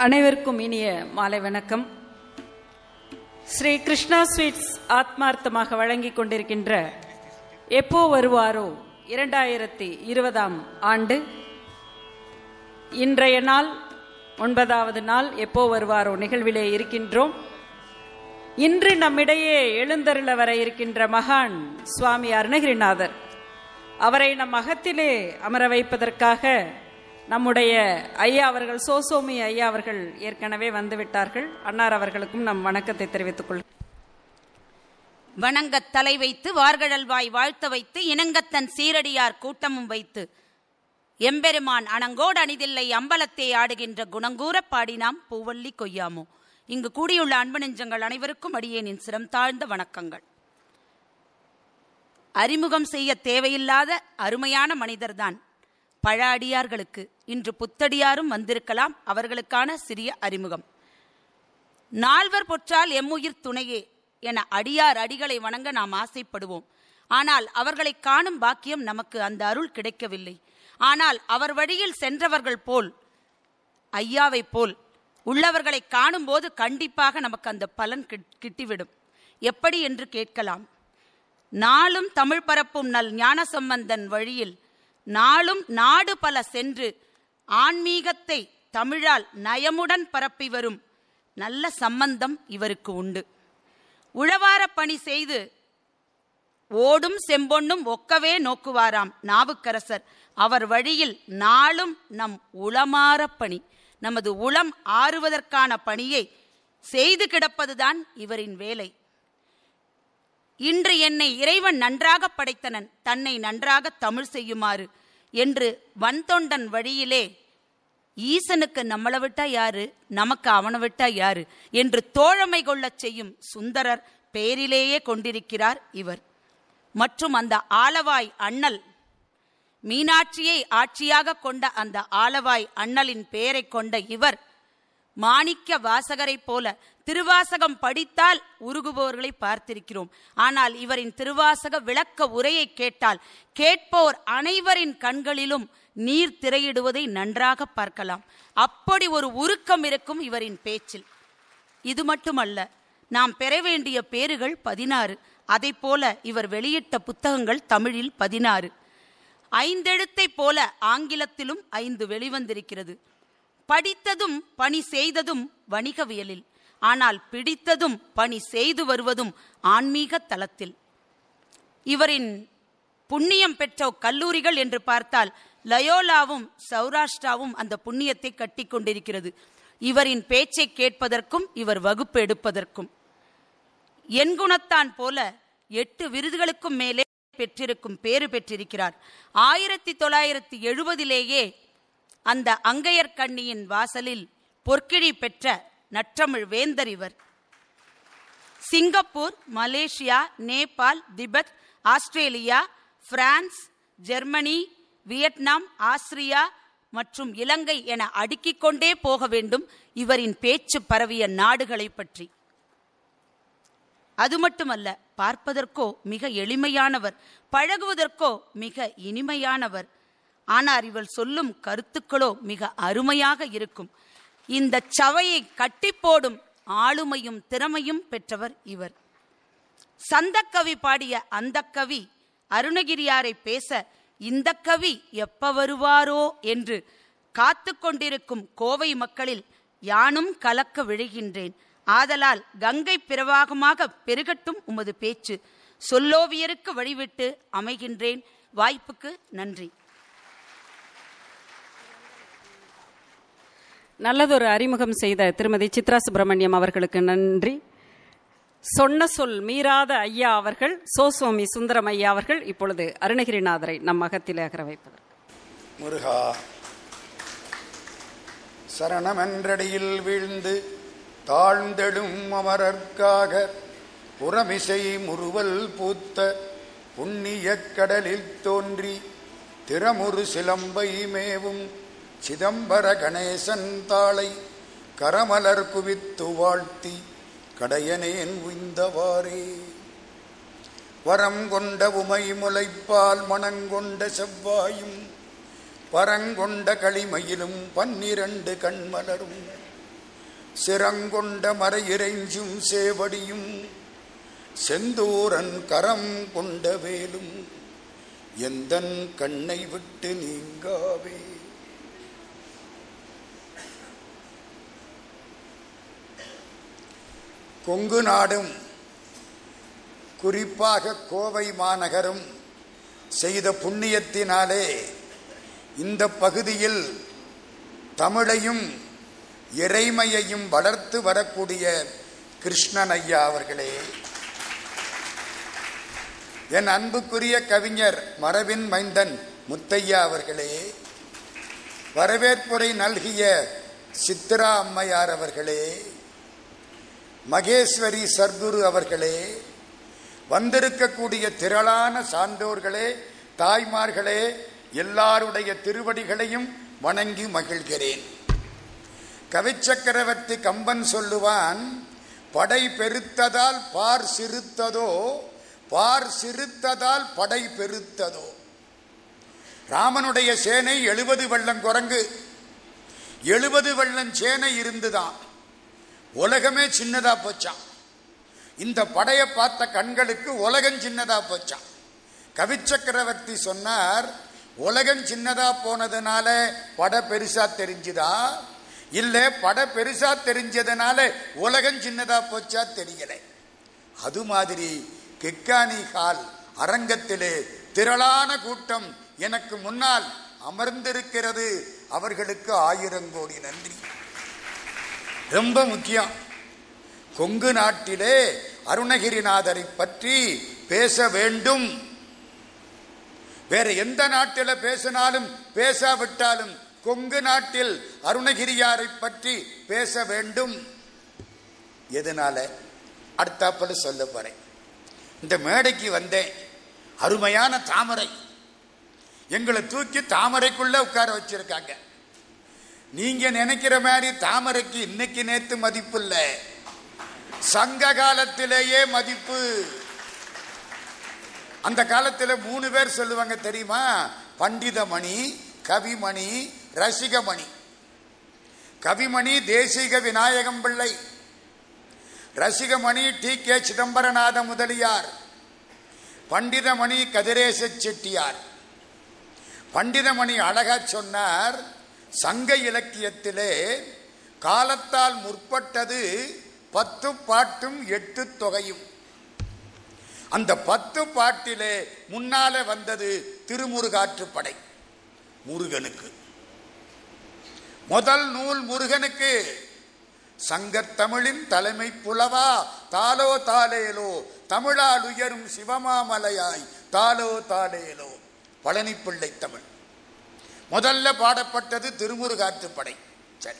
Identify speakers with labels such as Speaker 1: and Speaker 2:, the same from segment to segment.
Speaker 1: அனைவருக்கும் இனிய மாலை வணக்கம். ஸ்ரீ கிருஷ்ணா ஸ்வீட்ஸ் ஆத்மார்த்தமாக வழங்கிக் கொண்டிருக்கின்ற எப்போ வருவாரோ இரண்டாயிரத்தி இருபதாம் ஆண்டு. இன்றைய நாள் ஒன்பதாவது நாள் எப்போ வருவாரோ நிகழ்விலே இருக்கின்றோம். இன்று நம்மிடையே எழுந்தருள வர இருக்கின்ற மகான் சுவாமி அருணகிரிநாதர். அவரை நம் அகத்திலே அமர வைப்பதற்காக நம்முடைய ஐயா அவர்கள் சோசோமி ஐயா அவர்கள் ஏற்கனவே வந்துவிட்டார்கள். அன்னார் அவர்களுக்கும் நம் வணக்கத்தை தெரிவித்துக் கொள்
Speaker 2: வணங்கத் தலை வைத்து வார்கழல்வாய் வாழ்த்த வைத்து இனங்கத்தன் சீரடியார் கூட்டமும் வைத்து. எம்பெருமான் அணங்கோடு அணிதில்லை அம்பலத்தை ஆடுகின்ற குணங்கூரப் பாடினாம் பூவல்லி கொய்யாமோ. இங்கு கூடியுள்ள அன்பு நெஞ்சங்கள் அனைவருக்கும் அடியேனின் சிரம் தாழ்ந்த வணக்கங்கள். அறிமுகம் செய்ய தேவையில்லாத அருமையான மனிதர்தான் பழ அடியார்களுக்கு இன்று புத்தடியாரும் வந்திருக்கலாம் அவர்களுக்கான சிறிய அறிமுகம். நால்வர் பொற்றால் எம்முயிர் துணையே என அடியார் அடிகளை வணங்க நாம் ஆசைப்படுவோம். ஆனால் அவர்களை காணும் பாக்கியம் நமக்கு அந்த அருள் கிடைக்கவில்லை. ஆனால் அவர் வழியில் சென்றவர்கள் போல் ஐயாவைப் போல் உள்ளவர்களை காணும்போது கண்டிப்பாக நமக்கு அந்த பலன் கிட்- கிட்டிவிடும். எப்படி என்று கேட்கலாம். நாளும் தமிழ் பரப்பும் நல் ஞானசம்பந்தன் வழியில் நாளும் நாடு பல சென்று ஆன்மீகத்தை தமிழால் நயமுடன் பரப்பி வரும் நல்ல சம்பந்தம் இவருக்கு உண்டு. உழவாரப் பணி செய்து ஓடும் செம்பொன்னும் ஒக்கவே நோக்குவாராம் நாவுக்கரசர். அவர் வழியில் நாளும் நம் உளமாற பணி நமது உளம் ஆறுவதற்கான பணியை செய்து கிடப்பதுதான் இவரின் வேலை. இன்று என்னை இறைவன் நன்றாக படைத்தனன் தன்னை நன்றாக தமிழ் செய்யுமாறு என்று வன்தொண்டன் வழியிலே ஈசனுக்கு நம்மளை விட்டா யாரு? நமக்கு அவனை விட்டா யாரு? என்று தோழமை கொள்ளச் செய்யும் சுந்தரர் பேரிலேயே கொண்டிருக்கிறார் இவர். மற்றும் அந்த ஆலவாய் அண்ணல் மீனாட்சியை ஆட்சியாக கொண்ட அந்த ஆலவாய் அண்ணலின் பெயரை கொண்ட இவர் மாணிக்க வாசகரைப் போல திருவாசகம் படித்தால் உருகுபவர்களை பார்த்திருக்கிறோம். ஆனால் இவரின் திருவாசக விளக்க உரையை கேட்டால் கேட்போர் அனைவரின் கண்களிலும் நீர் திரையிடுவதை நன்றாக பார்க்கலாம். அப்படி ஒரு உருக்கம் இருக்கும் இவரின் பேச்சில். இது மட்டுமல்ல நாம் பெற வேண்டிய பேறுகள் பதினாறு. அதைப் போல இவர் வெளியிட்ட புத்தகங்கள் தமிழில் பதினாறு. ஐந்தெழுத்தைப் போல ஆங்கிலத்திலும் ஐந்து வெளிவந்திருக்கிறது. படித்ததும் பணி செய்ததும் வணிகவியலில். ஆனால் பிடித்ததும் பணி செய்து வருவதும் ஆன்மீக தளத்தில். இவரின் புண்ணியம் பெற்ற கல்லூரிகள் என்று பார்த்தால் லயோலாவும் சௌராஷ்டிராவும் அந்த புண்ணியத்தை கட்டி கொண்டிருக்கிறது. இவரின் பேச்சை கேட்பதற்கும் இவர் வகுப்பு எடுப்பதற்கும். என் குணத்தான் போல எட்டு விருதுகளுக்கும் மேலே பெற்றிருக்கும் பேறு பெற்றிருக்கிறார். ஆயிரத்தி தொள்ளாயிரத்தி எழுபதிலேயே அந்த அங்கையர் கண்ணியின் வாசலில் பொற்கிழி பெற்ற நற்றமிழ் வேந்தர் இவர் Singapore Malaysia Nepal Tibet Australia France Germany Vietnam Austria மற்றும் இலங்கை என அடுக்கிக் கொண்டே போக வேண்டும் இவரின் பேச்சு பரவிய நாடுகளை பற்றி. அது மட்டுமல்ல பார்ப்பதற்கோ மிக எளிமையானவர் பழகுவதற்கோ மிக இனிமையானவர். ஆனால் இவள் சொல்லும் கருத்துக்களோ மிக அருமையாக இருக்கும். இந்த சவையை கட்டிப்போடும் ஆளுமையும் திறமையும் பெற்றவர் இவர். சந்தக்கவி பாடிய அந்த கவி அருணகிரியாரை பேச இந்த கவி எப்ப வருவாரோ? என்று காத்து கொண்டிருக்கும் கோவை மக்களில் யானும் கலக்க விழுகின்றேன். ஆதலால் கங்கை பிரவாகமாக பெருகட்டும் உமது பேச்சு. சொல்லோவியருக்கு வழிவிட்டு அமைகின்றேன். வாய்ப்புக்கு நன்றி.
Speaker 1: நல்லதொரு அறிமுகம் செய்த திருமதி சித்ரா சுப்பிரமணியம் அவர்களுக்கு நன்றி. சொன்ன சொல் மீறாத ஐயா அவர்கள் சோசுவாமி சுந்தரம் ஐயா அவர்கள் இப்பொழுது அருணகிரிநாதரை நம் மகத்தில் அகர வைப்பதற்கு
Speaker 3: முருகா சரணமென்றடியில் வீழ்ந்து தாழ்ந்தெழும் அமரர்க்காக புறமிசை முறுவல் பூத்த புண்ணியக் கடலில் தோன்றி திறமுறு சிலம்பை மேவும் சிதம்பர கணேசன் தாளை கரமலர் குவித்து வாழ்த்தி கடையனேன் உய்ந்தவாறே. வரம் கொண்ட உமை முளைப்பால் மணங்கொண்ட செவ்வாயும் பரங்கொண்ட களிமையிலும் பன்னிரண்டு கண்மலரும். சிறங்கொண்ட மறையிறைஞ்சும் சேவடியும் செந்தூரன் கரம் கொண்ட வேலும் எந்தன் கண்ணை விட்டு நீங்காவே. கொங்கு நாடும் குறிப்பாக கோவை மாநகரும் செய்த புண்ணியத்தினாலே இந்த பகுதியில் தமிழையும் இறைமையையும் வளர்த்து வரக்கூடிய கிருஷ்ணன் ஐயா அவர்களே. என் அன்புக்குரிய கவிஞர் மரபின் மைந்தன் முத்தையா அவர்களே வரவேற்புரை நல்கிய சித்ரா அம்மையார் அவர்களே மகேஸ்வரி சர்க்குரு அவர்களே வந்திருக்கக்கூடிய திரளான சான்றோர்களே தாய்மார்களே எல்லாருடைய திருவடிகளையும் வணங்கி மகிழ்கிறேன். கவிச்சக்கரவர்த்தி கம்பன் சொல்லுவான் படை பெருத்ததால் பார் சிறுத்ததோ பார் சிறுத்ததால் படை பெருத்ததோ. ராமனுடைய சேனை எழுபது வெள்ளம் குரங்கு எழுபது வெள்ளம் சேனை இருந்துதான். உலகமே சின்னதா போச்சான் இந்த படையை பார்த்த கண்களுக்கு உலகம் சின்னதா போச்சான் கவிச்சக்கரவர்த்தி சொன்னார் உலகம் சின்னதா போனதுனால பட பெருசா தெரிஞ்சுதா? இல்ல பட பெருசா தெரிஞ்சதுனால உலகம் சின்னதா போச்சா தெரியல. அது மாதிரி கிக்கானி ஹால் அரங்கத்திலே திரளான கூட்டம் எனக்கு முன்னால் அமர்ந்திருக்கிறது. அவர்களுக்கு ஆயிரம் கோடி நன்றி. ரொம்ப முக்கியம். கொங்கு நாட்டிலே அருணகிரிநாதரை பற்றி பேச வேண்டும். வேற எந்த நாட்டில் பேசினாலும் பேசாவிட்டாலும் கொங்கு நாட்டில் அருணகிரியாரை பற்றி பேச வேண்டும். எதனால? அடுத்தாப்பல சொல்ல போறேன். இந்த மேடைக்கு வந்தேன். அருமையான தாமரை. எங்களை தூக்கி தாமரைக்குள்ள உட்கார வச்சிருக்காங்க. நீங்க நினைக்கிற மாதிரி தாமரைக்கு இன்னைக்கு நேத்து மதிப்பு இல்லை. சங்க காலத்திலேயே மதிப்பு. அந்த காலத்தில் மூணு பேர் சொல்லுவாங்க தெரியுமா? பண்டிதமணி கவிமணி ரசிகமணி. கவிமணி தேசிக விநாயகம் பிள்ளை. ரசிகமணி டி. கே. சிதம்பரநாத முதலியார். பண்டிதமணி கதிரேச செட்டியார். பண்டிதமணி அழகா சொன்னார் சங்க இலக்கியத்திலே காலத்தால் முற்பட்டது பத்து பாட்டும் எட்டு தொகையும். அந்த பத்து பாட்டிலே முன்னாலே வந்தது திருமுருகாற்றுப்படை முருகனுக்கு. முதல் நூல் முருகனுக்கு. சங்கத்தமிழின் தலைமை புலவா தாலோ தாலேலோ தமிழால் உயரும் சிவமாமலையாய் தாலோ தாலேலோ பழனிப்பிள்ளை தமிழ். முதல்ல பாடப்பட்டது திருமுருகாற்றுப்படை. சரி.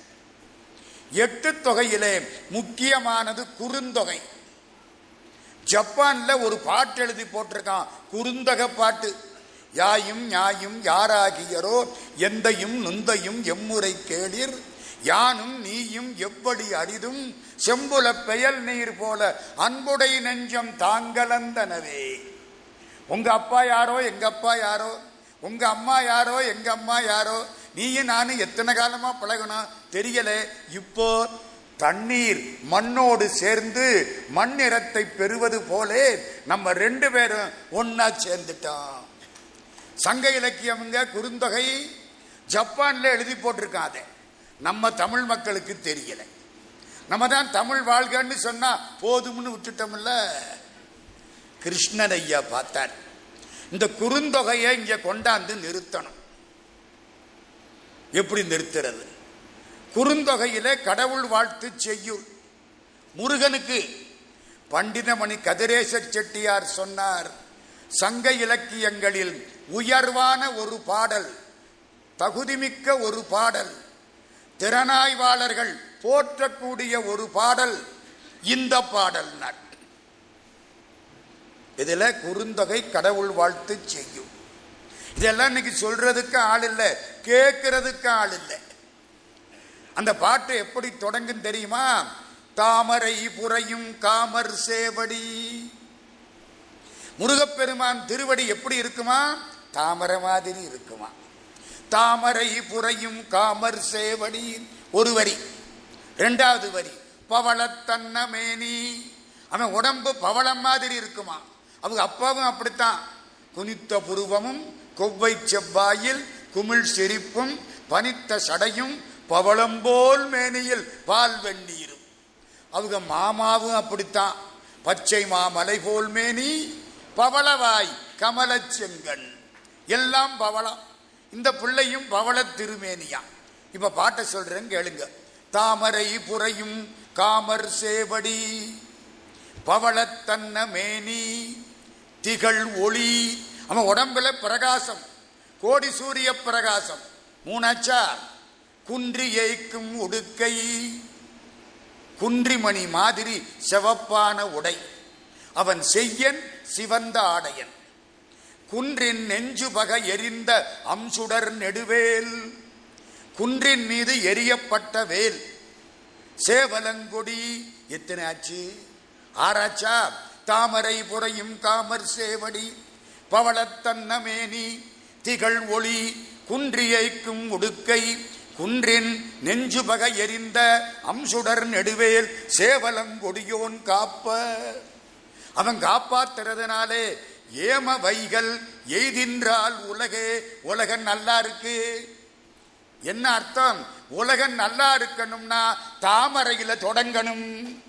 Speaker 3: எட்டு தொகையிலே முக்கியமானது குறுந்தொகை. ஜப்பான்ல ஒரு பாட்டு எழுதி போட்டிருக்கான் குறுந்தக பாட்டு. யாயும் ஞாயும் யாராகியரோ எந்தையும் நுந்தையும் எம்முறை கேளிர். யானும் நீயும் எப்படி அரிதும் செம்புல பெயல் நீர் போல அன்புடை நெஞ்சம் தாங்கலந்தனவே. உங்க அப்பா யாரோ எங்க அப்பா யாரோ? உங்க அம்மா யாரோ எங்க அம்மா யாரோ நீயும் நானும் எத்தனை காலமா பழகணும்? தெரியல. இப்போ தண்ணீர் மண்ணோடு சேர்ந்து மண் நிறத்தை பெறுவது போலே நம்ம ரெண்டு பேரும் ஒன்னா சேர்ந்துட்டோம். சங்க இலக்கியம்ங்க குறுந்தொகை ஜப்பான்ல எழுதி போட்டிருக்காங்க நம்ம தமிழ் மக்களுக்கு தெரியல. நம்ம தான் தமிழ் வாழ்கன்னு சொன்னா போதும்னு விட்டுட்டோம்ல. கிருஷ்ணன் ஐயா பார்த்தார். இந்த குறுந்தொகையை இங்கே கொண்டாந்து நிறுத்தணும். எப்படி நிறுத்துறது? குறுந்தொகையிலே கடவுள் வாழ்த்து செய்யுள். முருகனுக்கு பண்டிதமணி கதிரேச செட்டியார் சொன்னார் சங்க இலக்கியங்களில் உயர்வான ஒரு பாடல் தகுதிமிக்க ஒரு பாடல் திறனாய்வாளர்கள் போற்றக்கூடிய ஒரு பாடல் இந்த பாடல் இதில் குறுந்தொகை கடவுள் வாழ்த்து செய்யும். இதெல்லாம் இன்னைக்கு சொல்றதுக்கு ஆள் இல்லை கேட்கறதுக்கு ஆள் இல்லை. அந்த பாட்டு எப்படி தொடங்கும் தெரியுமா? தாமரை புறையும் காமர் சேவடி. முருகப்பெருமான் திருவடி எப்படி இருக்குமா? தாமரை மாதிரி இருக்குமா? தாமரை புறையும் காமர் சேவடி. ஒரு வரி. ரெண்டாவது வரி. பவளத்தன்ன மேனி. அவன் உடம்பு பவளம் மாதிரி இருக்குமா? அவங்க அப்பாவும் அப்படித்தான். குனித்த புருவமும் கொவ்வை செவ்வாயில் குமிழ் சிரிப்பும் பனித்த சடையும் பவளம்போல் மேனியில் பால் வெந்நீரும். அவங்க மாமாவும் அப்படித்தான். பச்சை மாமலை போல் மேனி பவளவாய் கமலச் செங்கன் எல்லாம் பவளம். இந்த பிள்ளையும் பவள திருமேனியா. இப்ப பாட்டை சொல்றேன் கேளுங்க. தாமரை புறையும் காமர் சேவடி பவளத்தன்ன மேனி திகழ் ஒளி. அவன் உடம்புல பிரகாசம். கோடி சூரிய பிரகாசம். மூணாச்சா? குன்றி ஏய்க்கும் உடுக்கை. குன்றிமணி மாதிரி செவப்பான உடை. அவன் செய்யன் சிவந்த ஆடையன். குன்றின் நெஞ்சு பக எரிந்த அம்சுடர் நெடுவேல். குன்றின் மீது எரியப்பட்ட வேல். சேவலங்கொடி. எத்தனை ஆச்சு? ஆராய்ச்சா தாமரை புறையும் காமர் சேவடி பவளத்தன்னமேனி திகழ் ஒளி குன்றியைக்கும் உடுக்கை குன்றின் நெஞ்சு பகை எரிந்த அம்சுடர் நெடுவேல் சேவலங்கொடியோன் காப்ப. அவன் காப்பாத்துறதுனாலே ஏம வைகள் எய்தின்றால் உலகே உலகம் நல்லா இருக்கு என்ன அர்த்தம்? உலகன் நல்லா இருக்கணும்னா தாமரையில தொடங்கணும்.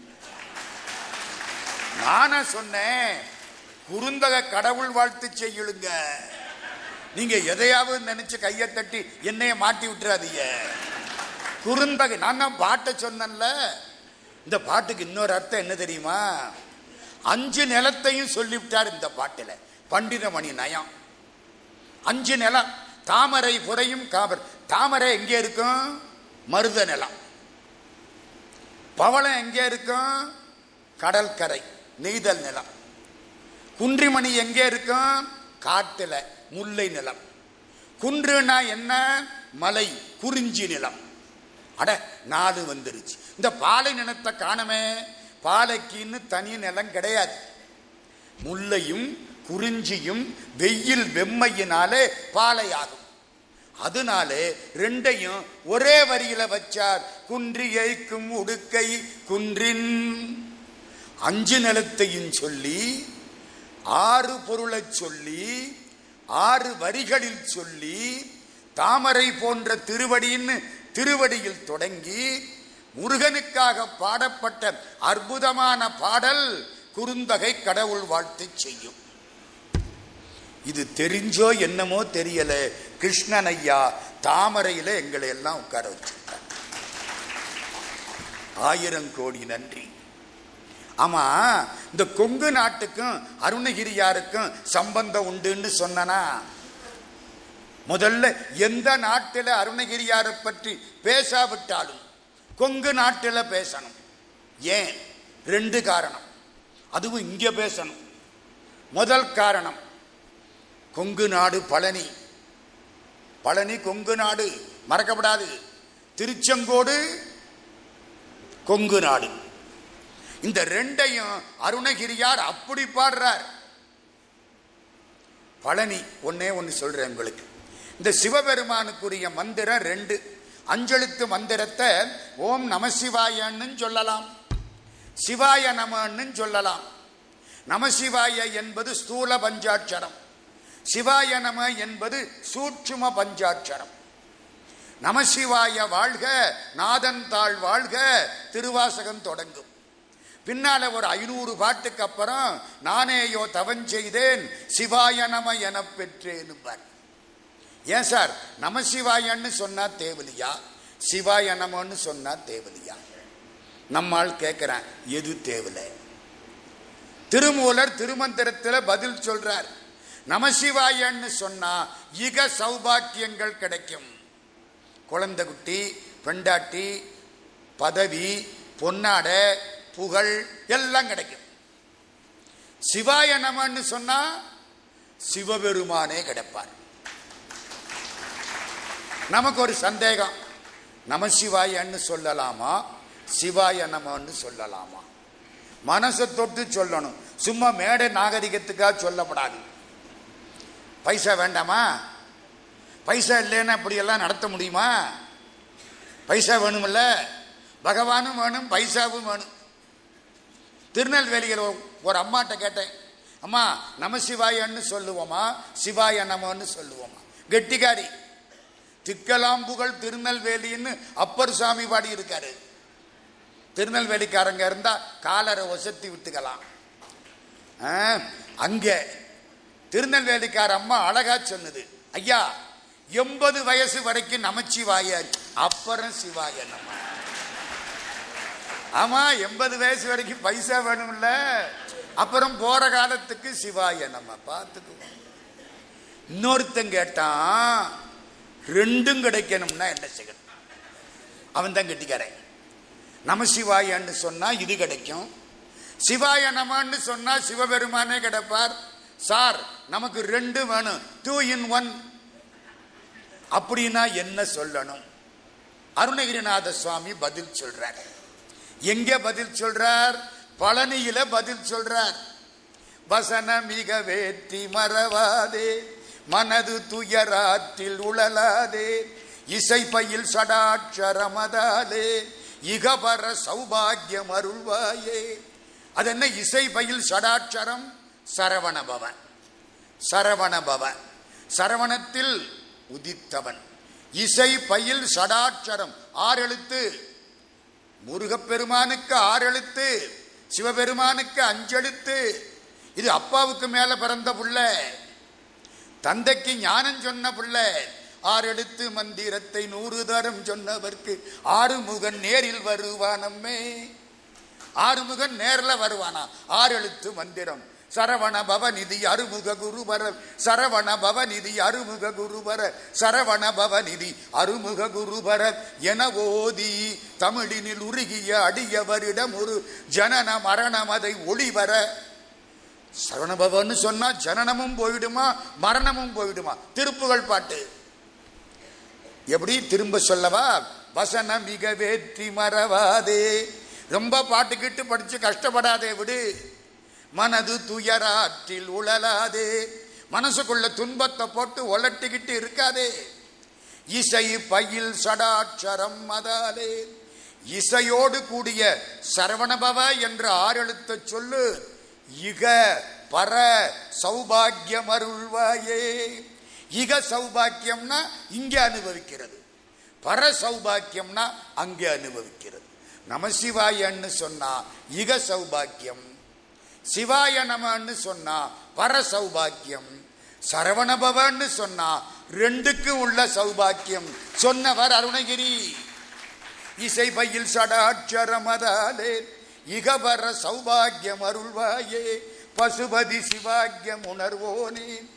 Speaker 3: நான சொன்னேன் குறுந்தக கடவுள் வாழ்த்து செய்யுளுங்க. நீங்க எதையாவது நினைச்சு கையை தட்டி என்னைய மாட்டி விட்டுறாதீங்க. குறுந்தகை நான் தான் பாட்டை சொன்னேன்ல. இந்த பாட்டுக்கு இன்னொரு அர்த்தம் என்ன தெரியுமா? அஞ்சு நிலத்தையும் சொல்லிவிட்டார் இந்த பாட்டில். பண்டிதமணி நயம். அஞ்சு நிலம் தாமரை புறையும் காபர். தாமரை எங்கே இருக்கும்? மருத நிலம். பவளம் எங்கே இருக்கும்? கடற்கரை. நெய்தல் நிலம். குன்றிமணி எங்கே இருக்கும் காட்டில் முல்லை நிலம். குன்றுனா என்ன? மலை குறிஞ்சி நிலம். அட நாடு வந்துருச்சு. இந்த பாலை நிலத்தை காணமே. பாலைக்குன்னு தனி நிலம் கிடையாது. முல்லையும் குறிஞ்சியும் வெயில் வெம்மையினாலே ஆகும் அதனாலே ரெண்டையும் ஒரே வரியில வச்சார். குன்றியைக்கும் உடுக்கை குன்றின் அஞ்சு நிலத்தையும் சொல்லி ஆறு பொருளை சொல்லி ஆறு வரிகளில் சொல்லி தாமரை போன்ற திருவடின்னு திருவடியில் தொடங்கி முருகனுக்காக பாடப்பட்ட அற்புதமான பாடல் குறுந்தகை கடவுள் வாழ்த்து செய்யும். இது தெரிஞ்சோ என்னமோ தெரியல. கிருஷ்ணன் ஐயா தாமரையில எங்களை எல்லாம் உட்கார வச்சிருக்காங்க ஆயிரம் கோடி நன்றி. ஆமா இந்த கொங்கு நாட்டுக்கும் அருணகிரியாருக்கும் சம்பந்தம் உண்டுன்னு சொன்னனா? முதல்ல எந்த நாட்டில் அருணகிரியாரை பற்றி பேசாவிட்டாலும் கொங்கு நாட்டில் பேசணும். ஏன்? ரெண்டு காரணம். அதுவும் இங்கே பேசணும். முதல் காரணம் கொங்கு நாடு பழனி. பழனி கொங்கு நாடு. மறக்கப்படாது. திருச்செங்கோடு கொங்கு நாடு. இந்த ரெண்டையும் அருணகிரியார் அப்படி பாடுறார். பழனி ஒன்னே ஒன்று சொல்றேன் உங்களுக்கு. இந்த சிவபெருமானுக்குரிய மந்திரம் ரெண்டு. அஞ்செழுத்து மந்திரத்தை ஓம் நமசிவாயன்னு சொல்லலாம். சிவாய நமன்னு சொல்லலாம். நமசிவாய என்பது ஸ்தூல பஞ்சாட்சரம். சிவாய நம என்பது சூட்சும பஞ்சாட்சரம். நமசிவாய வாழ்க நாதன் தாழ் வாழ்க திருவாசகம் தொடங்கும். பின்னால ஒரு ஐநூறு பாட்டுக்கு அப்புறம் நானேயோ தவன் செய்தேன் சிவாய நம என பெற்றேன் ஏன் சார்? நமசிவாயன்னு சொன்னா தேவலியா? சிவாய நமன்னு சொன்னா தேவலியா? நம்மால் கேட்கிறேன் எது தேவல? திருமூலர் திருமந்திரத்தில் பதில் சொல்றார். நமசிவாயன்னு சொன்னா இக சௌபாக்கியங்கள் கிடைக்கும். குழந்தை குட்டி பெண்டாட்டி பதவி பொன்னாடை புகழ் எல்லாம் கிடைக்கும். சிவாய நமன்னு சொன்னா சிவபெருமானே கிடைப்பார். நமக்கு ஒரு சந்தேகம். நமசிவாயன்னு சொல்லலாமா? சிவாய நமன்னு சொல்லலாமா? மனசை தொட்டு சொல்லணும். சும்மா மேடை நாகரிகத்துக்காக சொல்லப்படாது. பைசா வேண்டாமா? பைசா இல்லைன்னா இப்படியெல்லாம் நடத்த முடியுமா? பைசா வேணுமில்ல. பகவானும் வேணும் பைசாவும் வேணும். திருநெல்வேலியில் ஒரு- அம்மாட்ட கேட்டேன். அம்மா நம சிவாயன்னு சொல்லுவோமா? சிவாய நமன்னு சொல்லுவோமா? கெட்டிக்காரி திக்கலாம் புகழ் திருநெல்வேலின்னு அப்பர் சாமி பாடி இருக்காரு திருநெல்வேலிக்காரங்க இருந்தா காலரை ஒசத்தி விட்டுக்கலாம். ஆ, அங்க திருநெல்வேலிக்கார அம்மா அழகா சொன்னது. ஐயா எண்பது வயசு வரைக்கும் நமச்சிவாய அப்புறம் சிவாய நம்ம ஆமா எண்பது வயசு வரைக்கும் பைசா வேணும்ல. அப்புறம் போற காலத்துக்கு சிவாய நம்ம பார்த்துக்குவோம். இன்னொருத்தன் கேட்டான் ரெண்டும் கிடைக்கணும்னா என்ன செய்யணும்? அவன் தான் கெட்டிக்காரன். நமசிவாயன்னு சொன்னா இது கிடைக்கும். சிவாய நமன்னு சொன்னா சிவபெருமானே கிடைப்பார். சார் நமக்கு ரெண்டு வேணும். டூ இன் ஒன் அப்படின்னா என்ன சொல்லணும்? அருணகிரிநாத சுவாமி பதில் சொல்றாரு. எங்கே பதில் சொல்றார்? பழனியில பதில் சொல்றார். வசன மிக வேற்றி மறவாதே மனது துயராத்தில் உழலாதே இசை பயில் சடாட்சரமதாலே இகபர சௌபாகியம் அருள்வாயே. அது என்ன இசை பயில் சடாட்சரம்? சரவணபவன் சரவணபவன் சரவணத்தில் உதித்தவன். இசை பயில் சடாட்சரம். ஆறெழுத்து முருகப்பெருமானுக்கு ஆறெழுத்து சிவபெருமானுக்கு அஞ்செழுத்து. இது அப்பாவுக்கு மேல பிறந்த புள்ள. தந்தைக்கு ஞானம் சொன்ன புள்ள. ஆறெழுத்து மந்திரத்தை நூறு தரம் சொன்னவர்க்கு ஆறுமுகன் நேரில் வருவானம்மே. ஆறுமுகன் நேரில் வருவானா? ஆறெழுத்து மந்திரம். சரவண பவநிதி அருமுக குருபர சரவண பவநிதி அருமுக குருபர சரவண பவநிதி அருமுக குருபர என ஓதி தமிழினில் உருகிய அடியவரிடம் ஒரு ஜனன மரணம் அதை ஒளிவர. சரவணபவன்னு சொன்னா ஜனனமும் போயிடுமா மரணமும் போயிடுமா? திருப்புகள் பாட்டு. எப்படி திரும்ப சொல்லவா? வசன மிக வேற்றி மறவாதே. ரொம்ப பாட்டுக்கிட்டு படிச்சு கஷ்டப்படாதே விடு. மனது துயராற்றில் உழலாதே. மனசுக்குள்ள துன்பத்தை போட்டு உலட்டிக்கிட்டு இருக்காதே. இசை பயில் சடாட்சரம் மதாலே. இசையோடு கூடிய சரவணபவ என்ற ஆறெழுத்த சொல்லு. இக பர சௌபாகியம் அருள்வாயே இக சௌபாக்கியம்னா இங்கே அனுபவிக்கிறது. பர சௌபாக்கியம்னா அங்கே அனுபவிக்கிறது. நமசிவாயன்னு சொன்னா இக சௌபாக்கியம் சிவாய நமன்னு சொன்னா பர சௌபாக்கியம். சரவணபவன்னு சொன்னா ரெண்டுக்கும் உள்ள சௌபாக்கியம். சொன்னவர் அருணகிரி. இசை பையில் சடாட்சரமதாலே இகபர சௌபாகியம் அருள்வாயே. பசுபதி சிவாக்கியம் உணர்வோனே.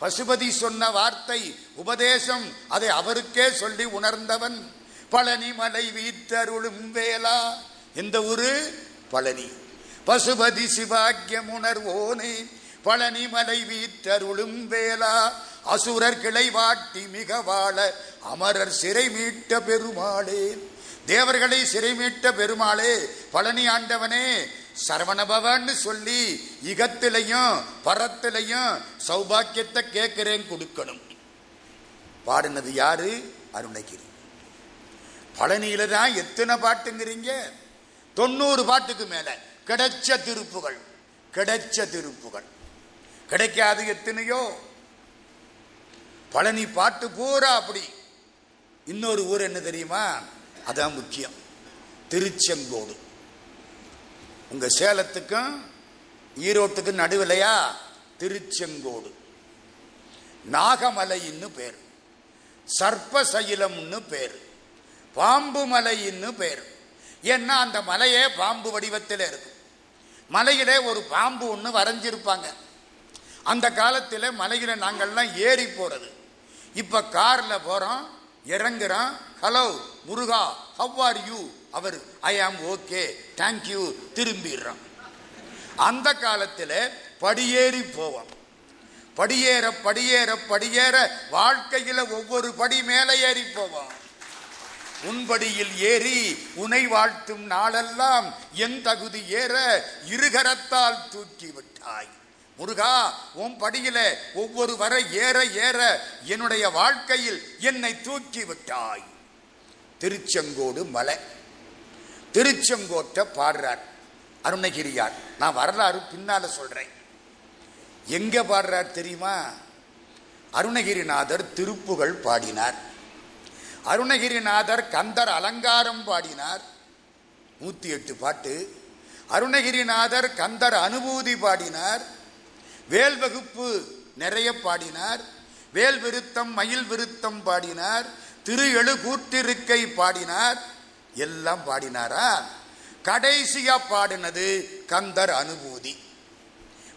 Speaker 3: பசுபதி சொன்ன வார்த்தை உபதேசம் அதை அவருக்கே சொல்லி உணர்ந்தவன். பழனி மலை வீத்தருளும் வேளா. எந்த ஊரு? பழனி. பசுபதி சிவாக்கியம் உணர்வோனே பழனி மலை வீற்றருளும் வேளா அசுரர் கிளை வாட்டி மிக வாழ அமரர் சிறை மீட்ட பெருமாளே. தேவர்களை சிறை மீட்ட பெருமாளே பழனி ஆண்டவனே சரவணபவன்னு சொல்லி இகத்திலையும் பரத்திலையும் சௌபாக்கியத்தை கேட்கிறேன் கொடுக்கணும். பாடினது யாரு? அருணகிரி. பழனியில தான் எத்தனை பாட்டுங்கிறீங்க? தொண்ணூறு பாட்டுக்கு மேலே. கிடைச்ச திருப்புகள் கிடைச்ச திருப்புகள். கிடைக்காது எத்தனையோ? பழனி பாட்டு பூரா அப்படி. இன்னொரு ஊர் என்ன தெரியுமா? அதான் முக்கியம். திருச்செங்கோடு. உங்க சேலத்துக்கும் ஈரோட்டுக்கும் நடுவிலையா திருச்செங்கோடு. நாகமலைன்னு பேர். சர்ப்பசைலம்னு பேர். பாம்பு மலைன்னு பேர். ஏன்னா அந்த மலையே பாம்பு வடிவத்தில் இருக்கும் மலையிலே ஒரு பாம்பு ஒன்று வரைஞ்சிருப்பாங்க. அந்த காலத்தில் மலையில நாங்கள்லாம் ஏறி போறது. இப்ப கார்ல போறோம் இறங்குறோம் hello Muruga how are you our I am okay thank you திரும்பிடுறோம். அந்த காலத்தில் படியேறி போவோம். படியேற படியேற படியேற வாழ்க்கையில் ஒவ்வொரு படி மேலே ஏறி போவோம். உன்படியில் ஏறி உனை வாழ்த்தும் நாளெல்லாம் என் தகுதி ஏற இருகரத்தால் தூக்கி விட்டாய் முருகா உன் படியில ஒவ்வொரு வர ஏற ஏற என்னுடைய வாழ்க்கையில் என்னை தூக்கி விட்டாய் திருச்செங்கோடு மலை. திருச்செங்கோட்டை பாடுறார் அருணகிரியார். நான் வரலாறு பின்னால சொல்றேன். எங்க பாடுறார் தெரியுமா? அருணகிரிநாதர் திருப்புகழ் பாடினார். அருணகிரிநாதர் கந்தர் அலங்காரம் பாடினார். நூத்தி எட்டு பாட்டு. அருணகிரிநாதர் கந்தர் அனுபூதி பாடினார். வேல் வகுப்பு நிறைய பாடினார். வேல் விருத்தம் மயில் விருத்தம் பாடினார். திரு எழு கூற்றிருக்கை பாடினார். எல்லாம் பாடினாரா? கடைசியா பாடினது கந்தர் அனுபூதி.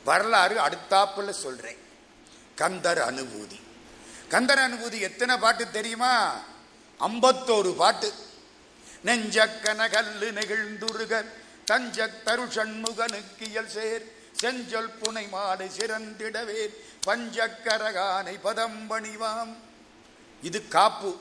Speaker 3: வரலாறு அடுத்தாப்புல சொல்றேன். கந்தர் அனுபூதி. கந்தர் அனுபூதி எத்தனை பாட்டு தெரியுமா? ஐம்பத்தோரு பாட்டு. நெஞ்சக்கன கல்லு நெகிழ்ந்துருக தஞ்ச தரு சண்முகனுக்கியல் சேர். செஞ்சொல் புனை மாடு சிறந்திடவே பஞ்சக்கரகானை பதம்பணிவாம். இது காப்பு.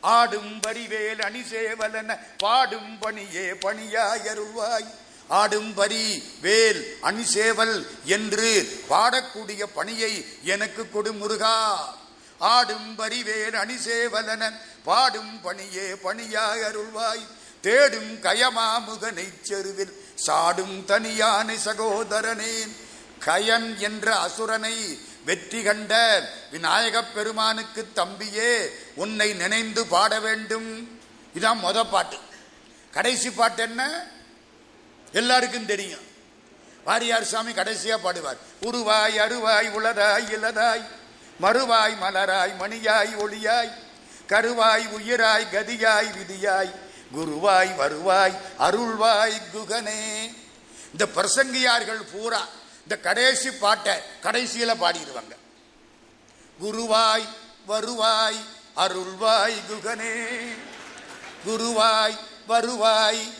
Speaker 3: ஆடும் பரிவேல் அணிசேவலன பாடும் பணியே பணியாயருள்வாய் ஆடும் பரி வேல் அணிசேவல் என்று பாடக்கூடிய பணியை எனக்கு கொடு முருகா. ஆடும் பரிவேல் அணிசேவலன பாடும் பணியே பணியாய் அருள்வாய். தேடும் கயமாமுகனை செருவில் சாடும் தனியானை சகோதரனேன் கயன் என்ற அசுரனை வெற்றி கண்ட விநாயகப் பெருமானுக்கு தம்பியே உன்னை நினைந்து பாட வேண்டும். இதான் மொத பாட்டு. கடைசி பாட்டு என்ன? எல்லாருக்கும் தெரியும். வாரியார் சாமி கடைசியா பாடுவார். உருவாய் அருவாய் உளதாய் இலதாய் மறுவாய் மலராய் மணியாய் ஒளியாய் கருவாய் உயிராய் கதியாய் விதியாய் குருவாய் வருவாய் அருள்வாய் குகனே. இந்த பிரசங்கியார்கள் பூரா இந்த கடைசி பாட்டை கடைசியில் பாடிடுவாங்க. குருவாய் வருவாய் அருள்வாய் குகனே. குருவாய் வருவாய்.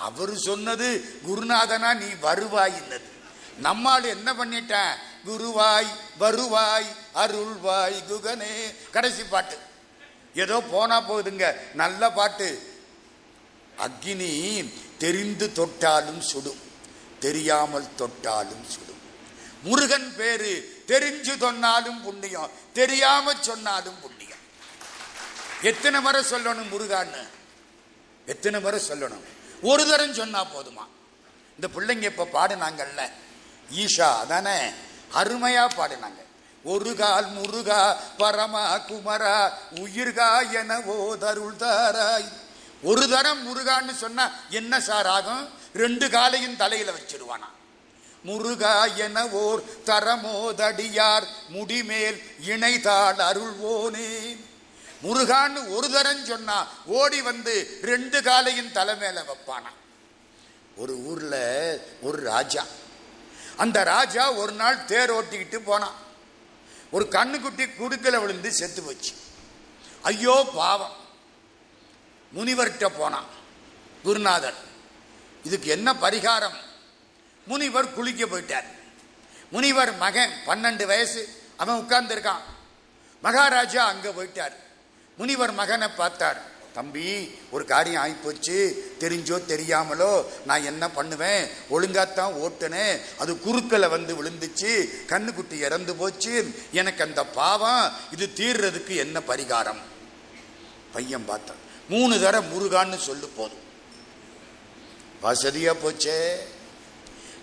Speaker 3: அவர் சொன்னது குருநாதனா நீ வருவாய் என்னது? நம்மால் என்ன பண்ணிட்டேன் குருவாய் வருவாய் அருள்வாய் குகனே. கடைசி பாட்டு. ஏதோ போனா போகுதுங்க நல்ல பாட்டு. அக்னி தெரிந்து தொட்டாலும் சுடும். தெரியாமல் தொட்டாலும் சுடும். முருகன் பேரு தெரிஞ்சு சொன்னாலும் புண்ணியம். தெரியாம சொன்னாலும் புண்ணியம். எத்தனை முறை சொல்லணும் முருகான்னு? எத்தனை முறை சொல்லணும்? ஒரு தரம் சொன்னா போதுமா? இந்த பிள்ளைங்க இப்ப பாடுனாங்கல்ல. ஈஷா தானே அருமையா பாடினாங்க. ஒரு கால் முருகா பரமா குமரா உயிர்கா என ஓதருள் தாராய். ஒரு தரம் முருகான்னு சொன்னா என்ன சார் ஆகும்? ரெண்டு காலையும் தலையில வச்சிருவானா. முருகா என ஓர் தரமோதடியார் முடிமேல் இணைதாள் அருள்வோனே. முருகான்னு ஒரு தரம் சொன்னா ஓடி வந்து ரெண்டு காலையும் தலை மேல வைப்பானா. ஒரு ஊர்ல ஒரு ராஜா அந்த ராஜா ஒரு நாள் தேர் ஓட்டிக்கிட்டு போனான். ஒரு கண்ணுக்குட்டி குடுக்கல விழுந்து செத்து போச்சு. ஐயோ பாவம். முனிவர்கிட்ட போனான். குருநாதர் இதுக்கு என்ன பரிகாரம்? முனிவர் குளிக்க போயிட்டார். முனிவர் மகன் பன்னெண்டு வயசு அவன் உட்கார்ந்துருக்கான். மகாராஜா அங்கே போயிட்டார். முனிவர் மகனை பார்த்தார். தம்பி ஒரு காரியம் ஆகிப்போச்சு தெரிஞ்சோ தெரியாமலோ நான் என்ன பண்ணுவேன்? ஒழுங்காத்தான் ஓட்டுனேன் அது குறுக்கல வந்து விழுந்துச்சு. கண்ணுக்குட்டி இறந்து போச்சு. எனக்கு அந்த பாவம். இது தீர்றதுக்கு என்ன பரிகாரம்? பையன் பார்த்தான். மூணு தடவை முருகான்னு சொல்லு போதும். வசதியா போச்சே.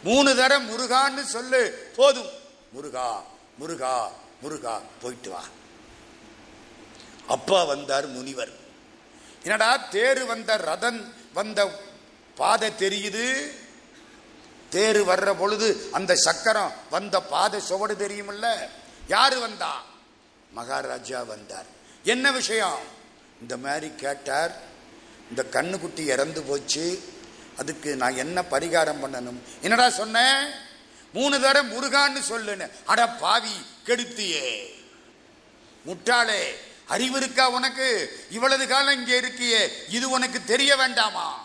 Speaker 3: மூணு தடவை முருகான்னு சொல்லு. போதும். முருகா முருகா முருகா போயிட்டு வா. அப்பா வந்தார் முனிவர். என்னடா தேர் வந்த ரதன் வந்த பாதை தெரியுது? தேர் வர்ற பொழுது அந்த சக்கரம் வந்த பாதை சுவடு தெரியுமில்ல? யாரு வந்தா? மகாராஜா வந்தார். என்ன விஷயம்? இந்த மாதிரி கேட்டார். இந்த கண்ணுக்குட்டி இறந்து போச்சு. அதுக்கு நான் என்ன பரிகாரம் பண்ணணும்? என்னடா சொன்னேன் மூணு தடவை முருகான்னு சொல்லுன்னு. அட பாவி கெடுத்தியே. முட்டாளே. அறிவு இருக்கா உனக்கு? இவ்வளவு காலம் இங்கே இருக்கியே இது உனக்கு தெரிய வேண்டாமா?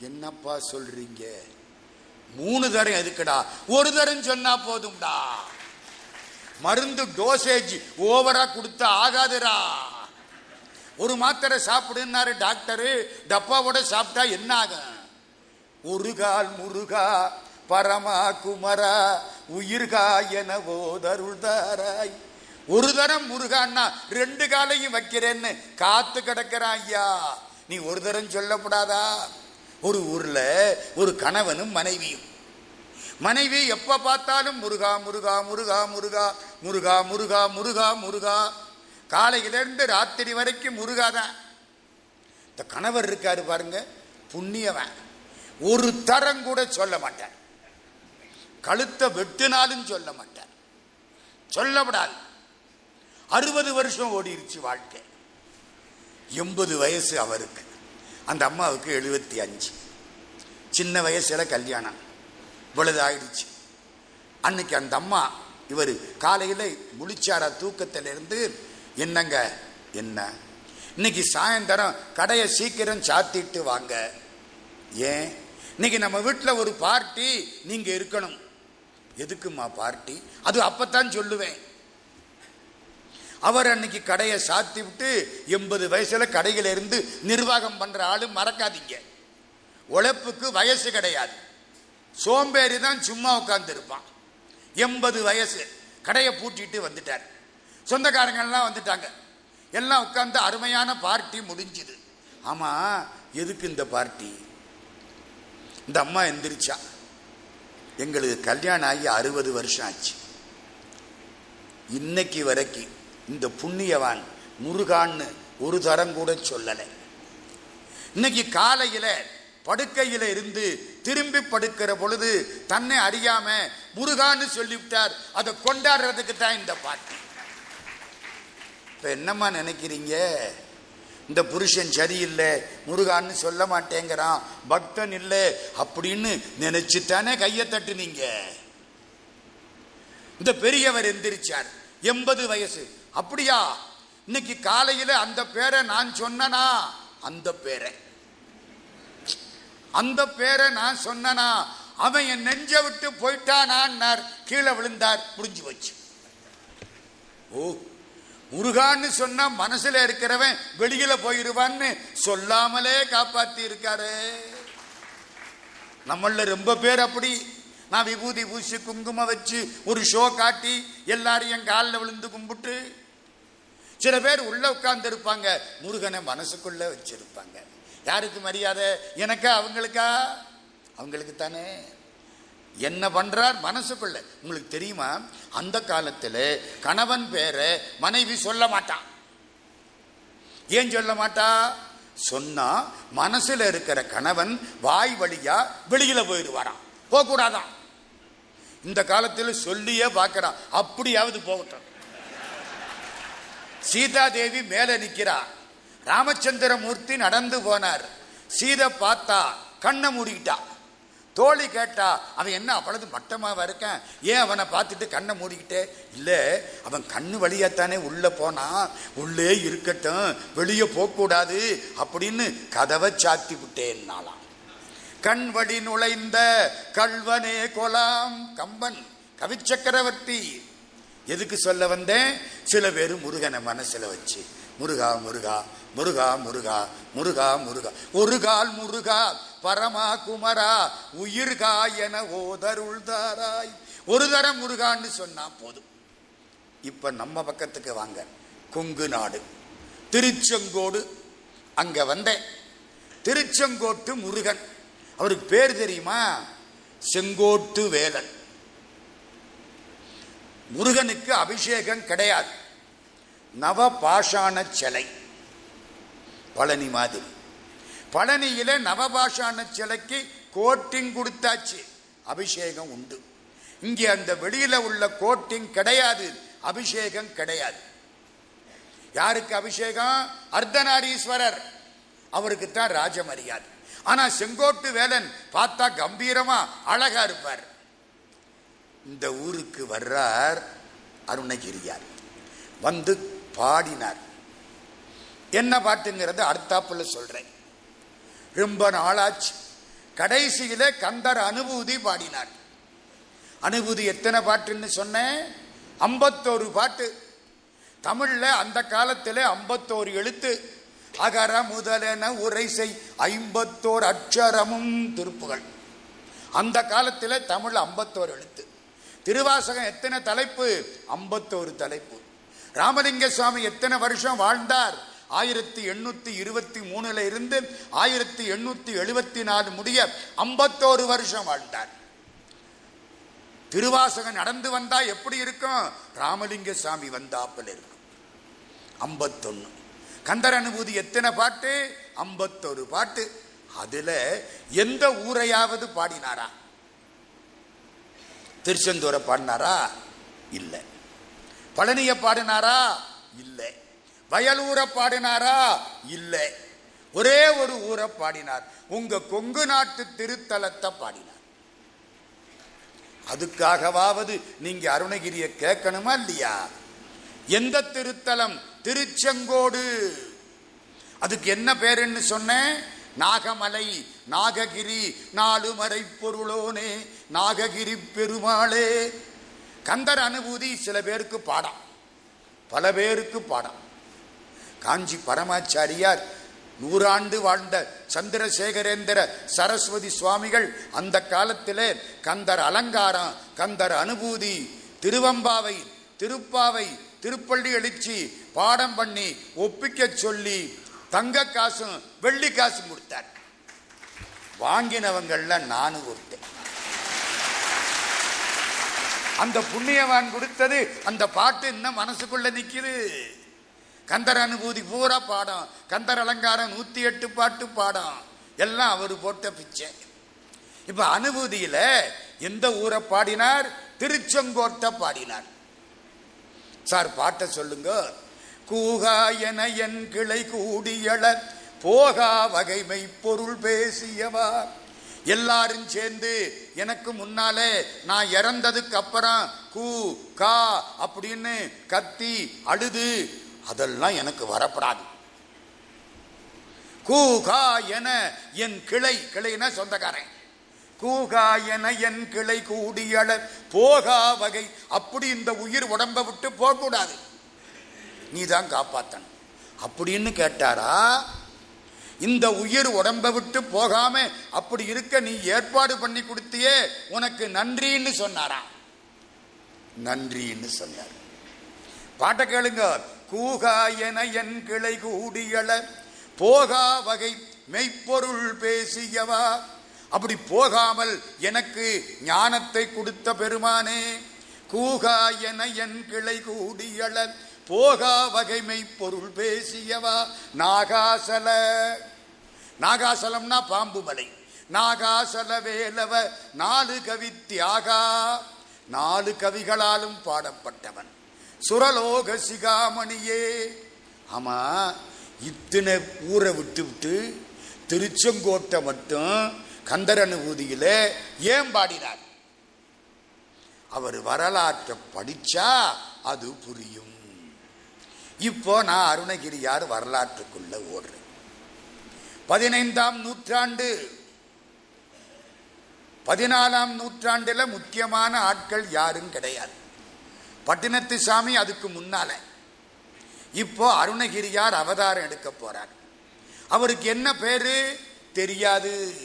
Speaker 3: என்னப்பா சொல்றீங்க? மூணு தரம் எதுக்குடா? ஒரு தரம் சொன்னா போதும்டா. மருந்து டோசேஜ் ஓவரா கொடுத்தா ஆகாதுடா. ஒரு மாத்திரை சாப்பிடுன்னாரு டாக்டரு டப்பாவோட சாப்பிட்டா என்ன ஆகும்? ஒரு கால் முருகா பரமா குமரா உயிர்கா என ஓதருள் தாராய் ஒரு தரம் முருகான்னா ரெண்டு காலையும் வைக்கிறேன்னு காத்து கிடக்கிறான் ஐயா. நீ ஒரு தரம் சொல்லக்கூடாதா ஒரு ஊர்ல ஒரு கணவனும் மனைவியும். மனைவி எப்ப பார்த்தாலும் முருகா முருகா முருகா முருகா முருகா முருகா முருகா முருகா. காலையிலிருந்து ராத்திரி வரைக்கும் முருகா தான். இந்த கணவர் இருக்காரு பாருங்க புண்ணியவன். ஒரு தரம் கூட சொல்ல மாட்டார். கழுத்தை வெட்டினாலும் சொல்ல மாட்டார். சொல்லப்படாது. அறுபது வருஷம் ஓடிருச்சு வாழ்க்கை. எண்பது வயசு அவருக்கு. அந்த அம்மாவுக்கு எழுபத்தி அஞ்சு. சின்ன வயசில் கல்யாணம். இவ்வளவு ஆயிடுச்சு அன்னைக்கு அந்த அம்மா இவர் காலையில் முழிச்சாரா தூக்கத்திலிருந்து என்னங்க என்ன? இன்னைக்கு சாயந்தரம் கடையை சீக்கிரம் சாத்திட்டு வாங்க. ஏன்? இன்னைக்கு நம்ம வீட்டில் ஒரு பார்ட்டி நீங்கள் இருக்கணும். எதுக்குமா பார்ட்டி? அது அப்போத்தான் சொல்லுவேன். அவர் அன்னைக்கு கடையை சாத்தி விட்டு எண்பது வயசுல கடையில இருந்து நிர்வாகம் பண்ற ஆளு மறக்காதீங்க. உழைப்புக்கு வயசு கிடையாது. சோம்பேறி தான் சும்மா உட்கார்ந்து இருப்பான். எண்பது வயசு கடையை பூட்டிட்டு வந்துட்டார். சொந்தக்காரங்கள்லாம் வந்துட்டாங்க. எல்லாம் உட்கார்ந்து அருமையான பார்ட்டி முடிஞ்சுது. ஆமா எதுக்கு இந்த பார்ட்டி? இந்த அம்மா எந்திரிச்சா. எங்களுக்கு கல்யாணம் ஆகி அறுபது வருஷம் ஆச்சு. இன்னைக்கு வரைக்கும் இந்த புண்ணியவான் முருகான்னு ஒரு தரம் கூட சொல்லலை. இன்னைக்கு காலையில் படுக்கையில் இருந்து திரும்பி படுக்கிற பொழுது தன்னை அறியாம முருகான்னு சொல்லிவிட்டார். அதை கொண்டாடுறதுக்கு தான் இந்த பாட்டு. இப்போ என்னம்மா நினைக்கிறீங்க? இந்த புருஷன் சரியில்லை முருகான்னு சொல்ல மாட்டேங்கிறான் பக்தன் இல்லை அப்படின்னு நினைச்சுத்தானே கையை தட்டுனீங்க? இந்த பெரியவர் எந்திரிச்சார் எண்பது வயசு. அப்படியா? இன்னைக்கு காலையில அந்த பேரை நான் சொன்னனா? அந்த பேரை. அந்த பேரை நான் சொன்னனா? அவன் என் நெஞ்ச விட்டு போயிட்டானான்னார். கீழே விழுந்தார். முடிஞ்சு போச்சு. ஓ முருகான்னு சொன்னா மனசுல இருக்கிறவன் வெளியில போயிருவான்னு சொல்லாமலே காப்பாத்தி இருக்காரு. நம்மள ரொம்ப பேர் அப்படி. நான் விபூதி பூசி குங்குமம் வச்சு ஒரு ஷோ காட்டி எல்லாரையும் காலில் விழுந்து கும்பிட்டு சில பேர் உள்ள உட்கார்ந்துருப்பாங்க. முருகனை மனசுக்குள்ள வச்சிருப்பாங்க. யாருக்கு மரியாதை? எனக்கா? அவங்களுக்கா? அவங்களுக்கு தானே. என்ன பண்றார்? மனசுக்குள்ள. உங்களுக்கு தெரியுமா? அந்த காலத்தில் கணவன் பேரை மனைவி சொல்ல மாட்டான் ஏன் சொல்ல மாட்டா? சொன்னா மனசுல இருக்கிற கணவன் வாய் வழியா வெளியில போயிடுவாராம். போகக்கூடாதான் இந்த காலத்தில் சொல்லியே பார்க்கறான். அப்படியாவது போகட்டும். சீதா தேவி மேல ராமச்சந்திர ராமச்சந்திரமூர்த்தி நடந்து போனார். சீதை பார்த்தா கண்ணை மூடிக்கிட்டா. தோழி கேட்டா அவன் என்ன அவ்வளவு மட்டமாக இருக்கான்? ஏன் அவனை பார்த்துட்டு கண்ணை மூடிக்கிட்டே? இல்லை அவன் கண்ணு வழியாத்தானே உள்ளே போனான் உள்ளே இருக்கட்டும் வெளியே போகக்கூடாது அப்படின்னு கதவை சாத்தி விட்டேன்னாலாம் கண் வழி நுழைந்த கல்வனே கொலாம் கம்பன் கவிச்சக்கரவர்த்தி எதுக்கு சொல்ல வந்தேன்? சில பேர் முருகனை மனசில் வச்சு முருகா முருகா முருகா முருகா முருகா முருகா ஒரு கால் முருகா பரமா குமரா உயிர்கா என ஓதருள்தாராய் ஒரு தரம் முருகான்னு சொன்னா போதும். இப்ப நம்ம பக்கத்துக்கு வாங்க கொங்கு நாடு. திருச்செங்கோடு அங்க வந்தேன். திருச்செங்கோட்டு முருகன். அவருக்கு பேர் தெரியுமா? செங்கோட்டு வேலன். முருகனுக்கு அபிஷேகம் கிடையாது. நவ பாஷாண சிலை. பழனி மாதிரி. பழனியில நவபாஷாண சிலைக்கு கோட்டிங் கொடுத்தாச்சு. அபிஷேகம் உண்டு. இங்கே அந்த வெளியில உள்ள கோட்டிங் கிடையாது. அபிஷேகம் கிடையாது. யாருக்கு அபிஷேகம்? அர்த்தநாரீஸ்வரர். அவருக்கு தான் ராஜ மரியாதை ஆனா செங்கோட்டு வேலன் பார்த்தா கம்பீரமா அழகா இருப்பார். இந்த ஊருக்கு வர்றார் அருணகிரியார். வந்து பாடினார். என்ன பாட்டுங்கிறது அடுத்தாப்புல சொல்றேன். ரொம்ப நாளாச்சு. கடைசியில கந்தர் அனுபூதி பாடினார். அனுபூதி எத்தனை பாட்டுன்னு சொன்னேன்? ஐம்பத்தோரு பாட்டு. தமிழ்ல அந்த காலத்தில் ஐம்பத்தோரு எழுத்து. அகர முதலென உரைசை ஐம்பத்தோர் அட்சரமும் திருப்புகள். அந்த காலத்தில் தமிழ் ஐம்பத்தோரு எழுத்து. திருவாசகம் எத்தனை தலைப்பு? ஐம்பத்தோரு தலைப்பு. ராமலிங்க சுவாமி எத்தனை வருஷம் வாழ்ந்தார்? ஆயிரத்தி எண்ணூத்தி இருபத்தி மூணுல இருந்து ஆயிரத்தி எண்ணூத்தி எழுபத்தி நாலு முடிய ஐம்பத்தோரு வருஷம் வாழ்ந்தார். திருவாசகம் நடந்து வந்தா எப்படி இருக்கும்? ராமலிங்க சாமி வந்தாப்பில் இருக்கும். ஐம்பத்தொன்னு. கந்தர் அனுபூதி எத்தனை பாட்டு? ஐம்பத்தொரு பாட்டு. அதுல எந்த ஊரையாவது பாடினாரா? திருச்செந்தூரை பாடினாரா? இல்லை. பழனிய பாடினாரா? இல்லை. வயலூரை பாடினாரா? இல்லை. ஒரே ஒரு ஊரை பாடினார். உங்க கொங்கு நாட்டு திருத்தலத்தை பாடினார். அதுக்காகவாவது நீங்க அருணகிரியை கேட்கணுமா இல்லையா? எந்த திருத்தலம்? திருச்செங்கோடு. அதுக்கு என்ன பேருன்னு சொன்னேன்? நாகமலை நாககிரி நாலு மறை பொருளோனே. நாககிரி பெருமாளே. கந்தர் அனுபூதி சில பேருக்கு பாடம். பல பேருக்கு பாடம். காஞ்சி பரமாச்சாரியார் நூறாண்டு வாழ்ந்த சந்திரசேகரேந்திர சரஸ்வதி சுவாமிகள் அந்த காலத்திலே கந்தர் அலங்காரம் கந்தர் அனுபூதி திருவம்பாவை திருப்பாவை திருப்பள்ளி எழுச்சி பாடம் பண்ணி ஒப்பிக்க சொல்லி தங்க காசும் வெள்ளி காசும் கொடுத்தார். வாங்கினவங்களில் நானும் ஒருத்தன். அந்த புண்ணியவான் கொடுத்தது அந்த பாட்டு இன்னும் மனசுக்குள்ள நிற்கிது கந்தர் அனுபூதி பூரா பாடம். கந்தர் அலங்காரம் நூத்தி எட்டு பாட்டு பாடம். எல்லாம் அவர் போட்ட பிச்சை. இப்ப அனுபூதியில எந்த ஊரை பாடினார்? திருச்செங்கோட்டை பாடினார். சார் பாட்டை சொல்லுங்க. கூகா என என் கிளை கூடியள போகா வகைமை பொருள் பேசியவா? எல்லாரும் சேர்ந்து எனக்கு முன்னாலே நான் இறந்ததுக்கு அப்புறம் கூ கா அப்படின்னு கத்தி அழுது அதெல்லாம் எனக்கு வரப்படாது. கூகா என என் கிளை கிளைனா சொந்தக்காரன். கூகா என என் கிளை கூடியள போகா வகை. அப்படி இந்த உயிர் உடம்ப விட்டு போகக்கூடாது. நீ தான் காப்பாத்தன் அப்படின்னு கேட்டாரா? இந்த உயிர் உடம்ப விட்டு போகாம அப்படி இருக்க நீ ஏற்பாடு பண்ணி கொடுத்தியே உனக்கு நன்றின்னு சொன்னாரா? நன்றின்னு சொன்னார். பாட்டை கேளுங்க. கூகா என என் கிளை கூடியள போகா வகை மெய்ப்பொருள் பேசியவா? அப்படி போகாமல் எனக்கு ஞானத்தை கொடுத்த பெருமானே கூகா என என் கிளை கூடியள போகா வகைமை பொருள் பேசியவா? நாகாசல. நாகாசலம்னா பாம்பு மலை. நாகாசல வேலவ நாலு கவி தியாகா. நாலு கவிகளாலும் பாடப்பட்டவன். சுரலோக சிகாமணியே. ஆமா இத்தனை ஊரை விட்டு விட்டு திருச்செங்கோட்டை மட்டும் கந்தர் அனுபூதியில ஏன் பாடினார்? அவர் வரலாற்றை படிச்சா அது புரியும். இப்போ நான் அருணகிரியார் வரலாற்றுக்குள்ள ஓடுறேன். பதினைந்தாம் நூற்றாண்டு. பதினாலாம் நூற்றாண்டில் முக்கியமான ஆட்கள் யாரும் கிடையாது. பட்டினத்து சாமி அதுக்கு முன்னால. இப்போ அருணகிரியார் அவதாரம் எடுக்க போறார். அவருக்கு என்ன பேரு? தெரியாது.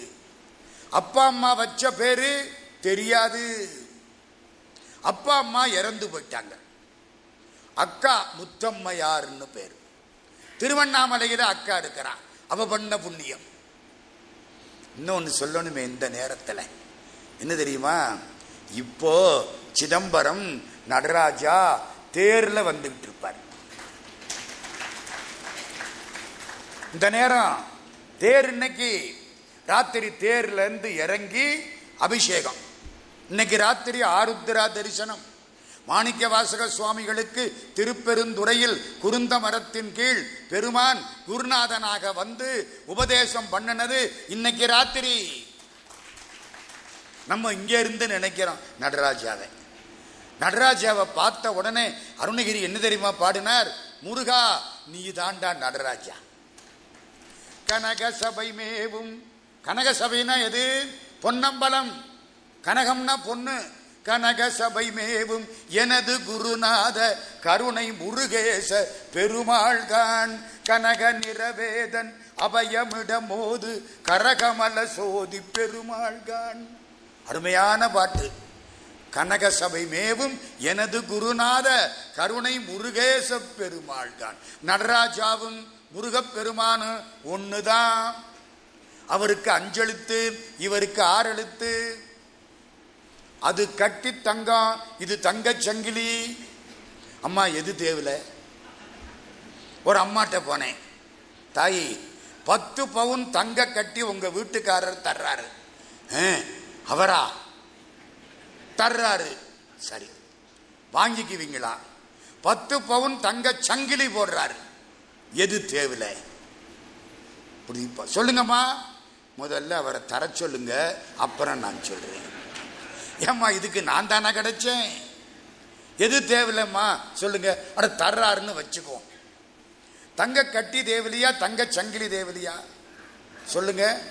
Speaker 3: அப்பா அம்மா வச்ச பேரு? தெரியாது. அப்பா அம்மா இறந்து போயிட்டாங்க. அக்கா முத்தம்மையார்னு பேர். திருவண்ணாமலையில் அக்கா இருக்கிறான் அவ பண்ண புண்ணியம். இன்னொன்னு சொல்லணுமே இந்த நேரத்தில். என்ன தெரியுமா? இப்போ சிதம்பரம் நடராஜா தேரில் வந்துகிட்டு இருப்பார். இந்த நேரம் தேர் இன்னைக்கு ராத்திரி தேர்ல இருந்து இறங்கி அபிஷேகம். இன்னைக்கு ராத்திரி ஆருத்ரா தரிசனம். மாணிக்க வாசக சுவாமிகளுக்கு திருப்பெருந்துறையில் குருந்த மரத்தின் கீழ் பெருமான் குருநாதனாக வந்து உபதேசம் பண்ணினது இன்னைக்கு ராத்திரி. நம்ம இங்கே இருந்து நினைக்கிறோம் நடராஜாவை. நடராஜாவை பார்த்த உடனே அருணகிரி என்ன தெரியுமா பாடினார்? முருகா நீ தாண்டா நடராஜா. கனக சபை மேவும். கனக சபைனா எது? பொன்னம்பலம். கனகம்னா பொண்ணு. கனக சபை மேவும் எனது குருநாத கருணை முருகேச பெருமாள்கான் கனக நிறவேதன் அபயமிடமோது கரகமல சோதி பெருமாள்கான் அருமையான பாட்டு. கனக சபை மேவும் எனது குருநாத கருணை முருகேச பெருமாள்கான் நடராஜாவும் முருகப்பெருமானு ஒன்றுதான் அவருக்கு அஞ்செழுத்து இவருக்கு ஆறெழுத்து. அது கட்டி தங்கம் இது தங்கச் சங்கிலி அம்மா எது தேவையில்ல? ஒரு அம்மாட்ட போனேன். தாய் பத்து பவுன் தங்க கட்டி உங்க வீட்டுக்காரர் தர்றாரு. "ஆ, அவரா? தர்றாரு. சரி வாங்கிக்குவீங்களா? பத்து பவுன் தங்க சங்கிலி போடுறாரு. எது தேவையில்லை? புரியுப்பா சொல்லுங்கம்மா. முதல்ல அவரை தர சொல்லுங்க அப்புறம் நான் சொல்றேன். ஏம்மா இதுக்கு நான் தானே கிடைச்சேன்? எது தேவையில்லைம்மா? சொல்லுங்க. அட தர்றாருன்னு வச்சுக்குவோம் தங்க கட்டி தேவலியா தங்க சங்கிலி தேவலியா? சொல்லுங்க.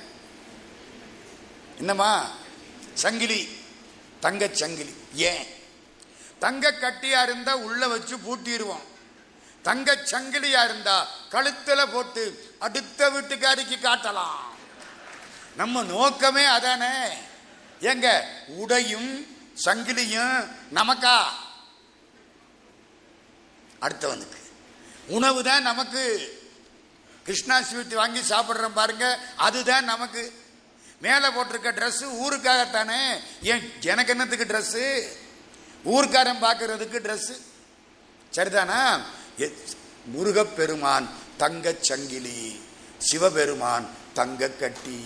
Speaker 3: என்னம்மா? சங்கிலி. தங்க சங்கிலி. ஏன்? தங்க கட்டியா இருந்தா உள்ள வச்சு பூட்டிடுவோம். தங்க சங்கிலியா இருந்தா கழுத்துல போட்டு அடுத்த வீட்டுக்காரிக்கு காட்டலாம். நம்ம நோக்கமே அதானே? ஏங்க உடையும் சங்கிலியும் நமக்கா? அடுத்தவனுக்கு. உணவு தான் நமக்கு. கிருஷ்ணா ஸ்வீட் வாங்கி சாப்பிட்றோம் பாருங்க அதுதான் நமக்கு. மேலே போட்டிருக்க ட்ரெஸ்ஸு ஊருக்காகத்தானே? ஏன் எனக்கு என்னத்துக்கு ட்ரெஸ்ஸு ஊர்க்காரன் பார்க்கறதுக்கு ட்ரெஸ்ஸு சரிதானா? முருகப்பெருமான் தங்கச் சங்கிலி சிவபெருமான் தங்க கட்டி.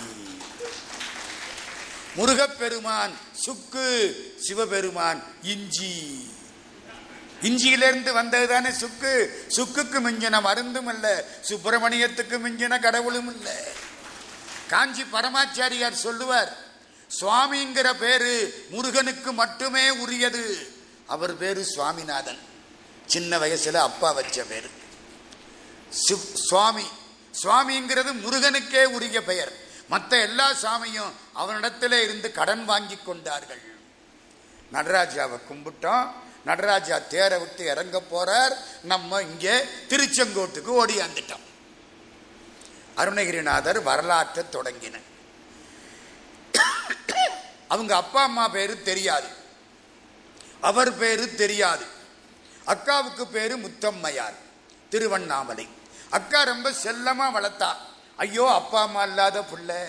Speaker 3: முருகப்பெருமான் சுக்கு சிவபெருமான் இஞ்சி. இஞ்சியிலிருந்து வந்தது தானே சுக்கு? சுக்குக்கு மிஞ்சின மருந்தும் இல்ல சுப்பிரமணியத்துக்கு மிஞ்சின கடவுளும் இல்ல. காஞ்சி பரமாச்சாரியார் சொல்லுவார் சுவாமிங்கிற பேரு முருகனுக்கு மட்டுமே உரியது. அவர் பேரு சுவாமிநாதன். சின்ன வயசுல அப்பா வச்ச பேரு. சுவாமி. சுவாமிங்கிறது முருகனுக்கே உரிய பெயர். மற்ற எல்லா சாமியும் அவனிடத்தில் இருந்து கடன் வாங்கி கொண்டார்கள். நடராஜாவை கும்பிட்டோம். நடராஜா தேரை விட்டு இறங்க போறார். நம்ம இங்கே திருச்செங்கோட்டுக்கு ஓடியாந்துட்டோம் அருணகிரிநாதர் வரலாற்றை தொடங்கின அவங்க அப்பா அம்மா பேரு தெரியாது. அவர் பேரு தெரியாது. அக்காவுக்கு பேரு முத்தம்மையார். திருவண்ணாமலை. அக்கா ரொம்ப செல்லமா வளர்த்தா. ஐயோ அப்பா அம்மா இல்லாத பிள்ளை.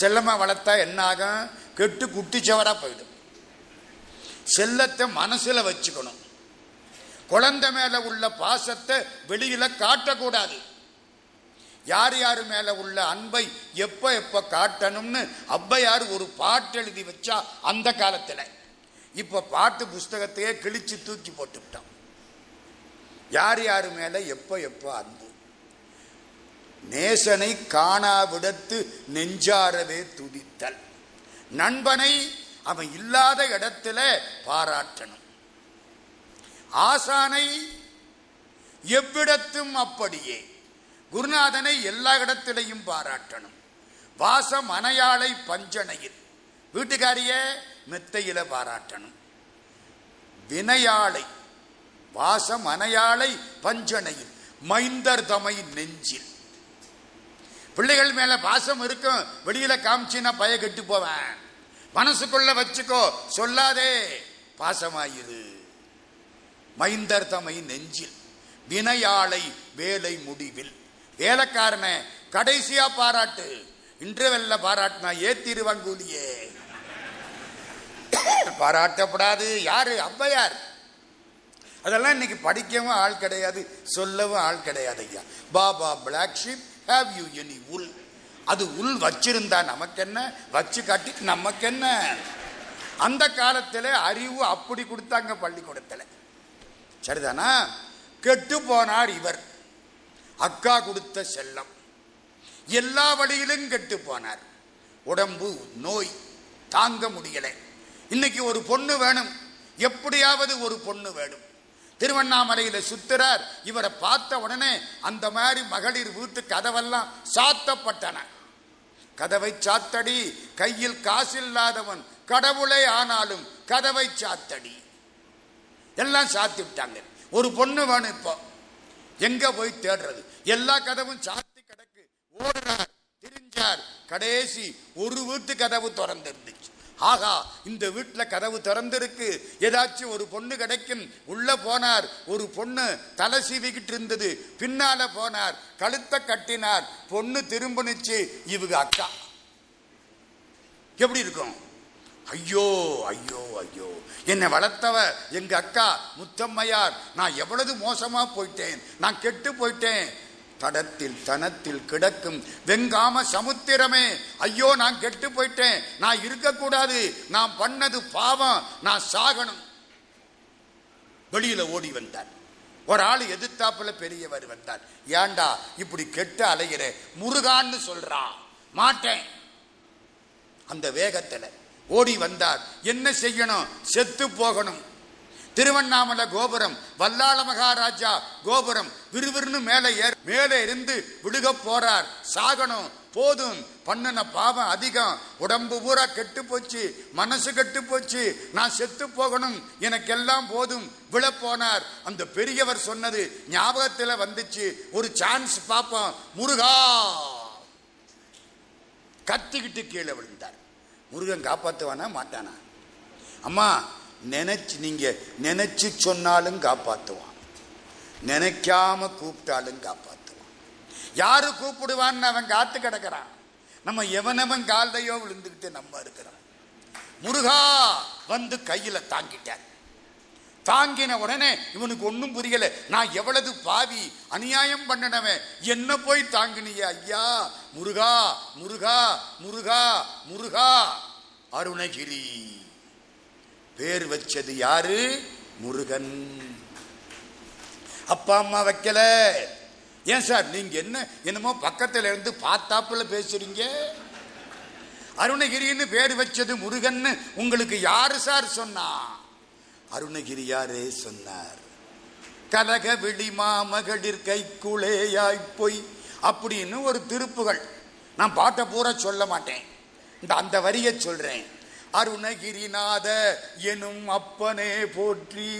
Speaker 3: செல்லமா வளர்த்தா என்ன ஆகும்? கெட்டு குட்டிச்சவரா போயிடும். செல்லத்தை மனசுல வச்சுக்கணும். குழந்தை மேல உள்ள பாசத்தை வெளியில காட்டக்கூடாது. யார் யார் மேல உள்ள அன்பை எப்ப எப்ப காட்டணும்னு ஔவையார் ஒரு பாட்டு எழுதி வச்சா அந்த காலத்துல. இப்ப பாட்டு புஸ்தகத்தையே கிழிச்சு தூக்கி போட்டுவிட்டான் யார் யார் மேல எப்ப எப்ப அன்பு? நேசனை காணாவிடத்து நெஞ்சாரவே துதித்தல் நண்பனை அவன் இல்லாத இடத்துல பாராட்டணும். ஆசானை எவ்விடத்தும் அப்படியே குருநாதனை எல்லா இடத்திலையும் பாராட்டணும். வாசம் அனையாளை பஞ்சனையில். வீட்டுக்காரிய மெத்தையில பாராட்டணும். வினையாளை வாசம் அனையாளை பஞ்சனையில். மைந்தர் தமை நெஞ்சில். பிள்ளைகள் மேல பாசம் இருக்கும். வெளியில காமிச்சின்னா பய கெட்டு போவேன். மனசுக்குள்ள வச்சுக்கோ. சொல்லாதே. பாசமாயிரு. மைந்தர் தமை நெஞ்சில். வினையாளை வேலை முடிவில். வேலைக்காரனை கடைசியா பாராட்டு. இன்டர்வெல்ல பாராட்டினா ஏத்திருவாங்கூலியே. பாராட்டப்படாது. யாரு? அவ்வையார். அதெல்லாம் இன்னைக்கு படிக்கவும் ஆள் கிடையாது சொல்லவும் ஆள் கிடையாது ஐயா. Baa black sheep have you any wool அது உள் வச்சிருந்தா நமக்கு என்ன வச்சு காட்டி நமக்கு என்ன அந்த காலத்தில் அறிவு அப்படி கொடுத்தாங்க பள்ளிக்கூடத்தில். சரிதானா? கெட்டு போனார் இவர். அக்கா கொடுத்த செல்லம். எல்லா வழியிலும் கெட்டு போனார். உடம்பு நோய் தாங்க முடியலை. இன்னைக்கு ஒரு பொண்ணு வேணும். எப்படியாவது ஒரு பொண்ணு வேணும். திருவண்ணாமலையில சுத்துறார். இவரை பார்த்த உடனே அந்த மாதிரி மகளிர் வீட்டு கதவெல்லாம் சாத்தப்பட்டன. கதவை சாத்தடி கையில் காசில்லாதவன் கடவுளை ஆனாலும் கதவை சாத்தடி. எல்லாம் சாத்தி விட்டாங்க. ஒரு பொண்ணு வேணும் இப்போ. எங்க போய் தேடுறது? எல்லா கதவும் சாத்தி கிடக்கு. ஓடுறார் திரிஞ்சார். கடைசி ஒரு வீட்டு கதவு திறந்திருந்து ஆகா இந்த வீட்டில் கதவு திறந்திருக்கு. ஏதாச்சும் ஒரு பொண்ணு கிடைக்கும். உள்ளே போனார். ஒரு பொண்ணு தலை சீவிக்கிட்டு இருந்தது. பின்னால போனார். கழுத்தை கட்டினார். பொண்ணு திரும்பினுச்சு. இவங்க அக்கா. எப்படி இருக்கும்? ஐயோ ஐயோ ஐயோ. என்னை வளர்த்தவ எங்க அக்கா முத்தம்மையார். நான் எவ்வளவு மோசமா போயிட்டேன். நான் கெட்டு போயிட்டேன். தடத்தில் தனத்தில் கிடக்கும் வெங்காம சமுத்திரமே. ஐயோ நான் கெட்டு போயிட்டேன். நான் இருக்கக்கூடாது. நான் பண்ணது பாவம். நான் சாகணும். வெளியில ஓடி வந்தார் ஒரு ஆள் எதிர்த்தாப்புல பெரியவர் வந்தார் ஏண்டா இப்படி கெட்டு அலைகிற முருகான்னு சொல்றான் மாட்டேன். அந்த வேகத்துல ஓடி வந்தார். என்ன செய்யணும்? செத்து போகணும். திருவண்ணாமலை கோபுரம் வல்லாள மகாராஜா கோபுரம் விறுவிறுன்னு மேலே ஏற் மேலே இருந்து விடுக போறார். சாகணும் போதும். பண்ணின பாவம் அதிகம். உடம்பு பூரா கெட்டு போச்சு மனசு கெட்டு போச்சு. நான் செத்து போகணும். எனக்கெல்லாம் போதும். விழப்போனார் போனார். அந்த பெரியவர் சொன்னது ஞாபகத்தில் வந்துச்சு. ஒரு சான்ஸ் பார்ப்போம் முருகா! கத்திக்கிட்டு கீழே விழுந்தார். முருகன் காப்பாற்றுவானா மாட்டானா? அம்மா நினைச்சு நீங்க நினைச்சு சொன்னாலும் காப்பாத்துவான். நினைக்காம கூப்பிட்டாலும் காப்பாத்துவான். யாரு கூப்பிடுவான்னு அவன் காத்து கிடக்கிறான். நம்ம எவனவன் காலையோ விழுந்துக்கிட்டு நம்ம இருக்கிறான் முருகா வந்து கையில தாங்கிட்டார். தாங்கின உடனே இவனுக்கு ஒன்றும் புரியல. நான் எவ்வளவு பாவி அநியாயம் பண்ணினவன் என்ன போய் தாங்கினிய ஐயா? முருகா முருகா முருகா முருகா அருணகிரி. பேர் வச்சது யாரு? முருகன். அப்பா அம்மா வைக்கல. ஏன் சார் நீங்க என்ன என்னமோ பக்கத்துல இருந்து பார்த்தாப்புல பேசுறீங்க? அருணகிரின்னு பேர் வச்சது முருகன் உங்களுக்கு யாரு சார் சொன்னா? அருணகிரியாரே சொன்னார். கலக விழி மாமகளிர் கைக்குளேயாய் பொய் அப்படின்னு ஒரு திருப்புகள். நான் பாட்டை பூரா சொல்ல மாட்டேன். இந்த அந்த வரியை சொல்றேன். அருணகிரிநாத எனும் அப்பனே போற்றி.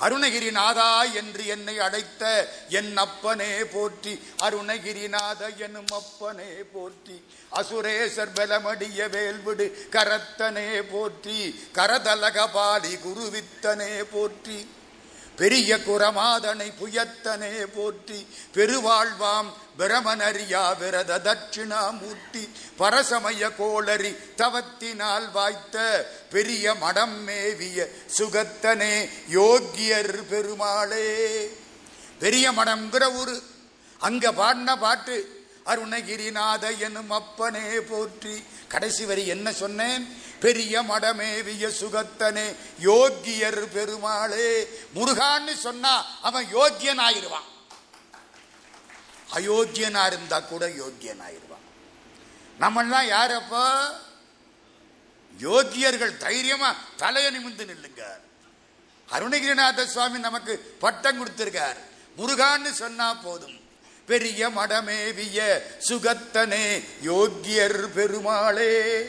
Speaker 3: அருணகிரிநாதா என்று என்னை அழைத்த என் அப்பனே போற்றி. அருணகிரிநாத எனும் அப்பனே போற்றி. அசுரேசர் பலமடிய வேல்விடு கரத்தனே போற்றி. கரதலகபாலி குருவித்தனே போற்றி. பெரிய குரமாதனை புயத்தனே போற்றி. பெருவாழ்வாம் பிரமனரியா விரத தட்சிணாமூர்த்தி பரசமய கோளரி தவத்தினால் வாய்த்த பெரிய மடம் மேவிய சுகத்தனே யோக்கியர் பெருமாளே. பெரிய மடம்ங்கிற ஊரு. அங்க பாடின பாட்டு அருணகிரிநாத எனும் அப்பனே போற்றி. கடைசி வரி என்ன சொன்னேன்? பெரிய மடமேவிய சுகத்தனே யோக்கியர் பெருமாளே. முருகான்னு சொன்னா அவன் யோக்கியன் ஆயிடுவான் அயோக்கியனா இருந்தா கூட யோக்கியன் ஆயிருவான் நம்மெல்லாம் யாரப்போ? யோக்கியர்கள் தைரியமா தலையை நிமிந்து நில்லுங்க அருணகிரிநாத சுவாமி நமக்கு பட்டம் கொடுத்திருக்கார். முருகான்னு சொன்னா போதும். பெரிய மடமேவிய சுகத்தனே யோக்கியர் பெருமாளே.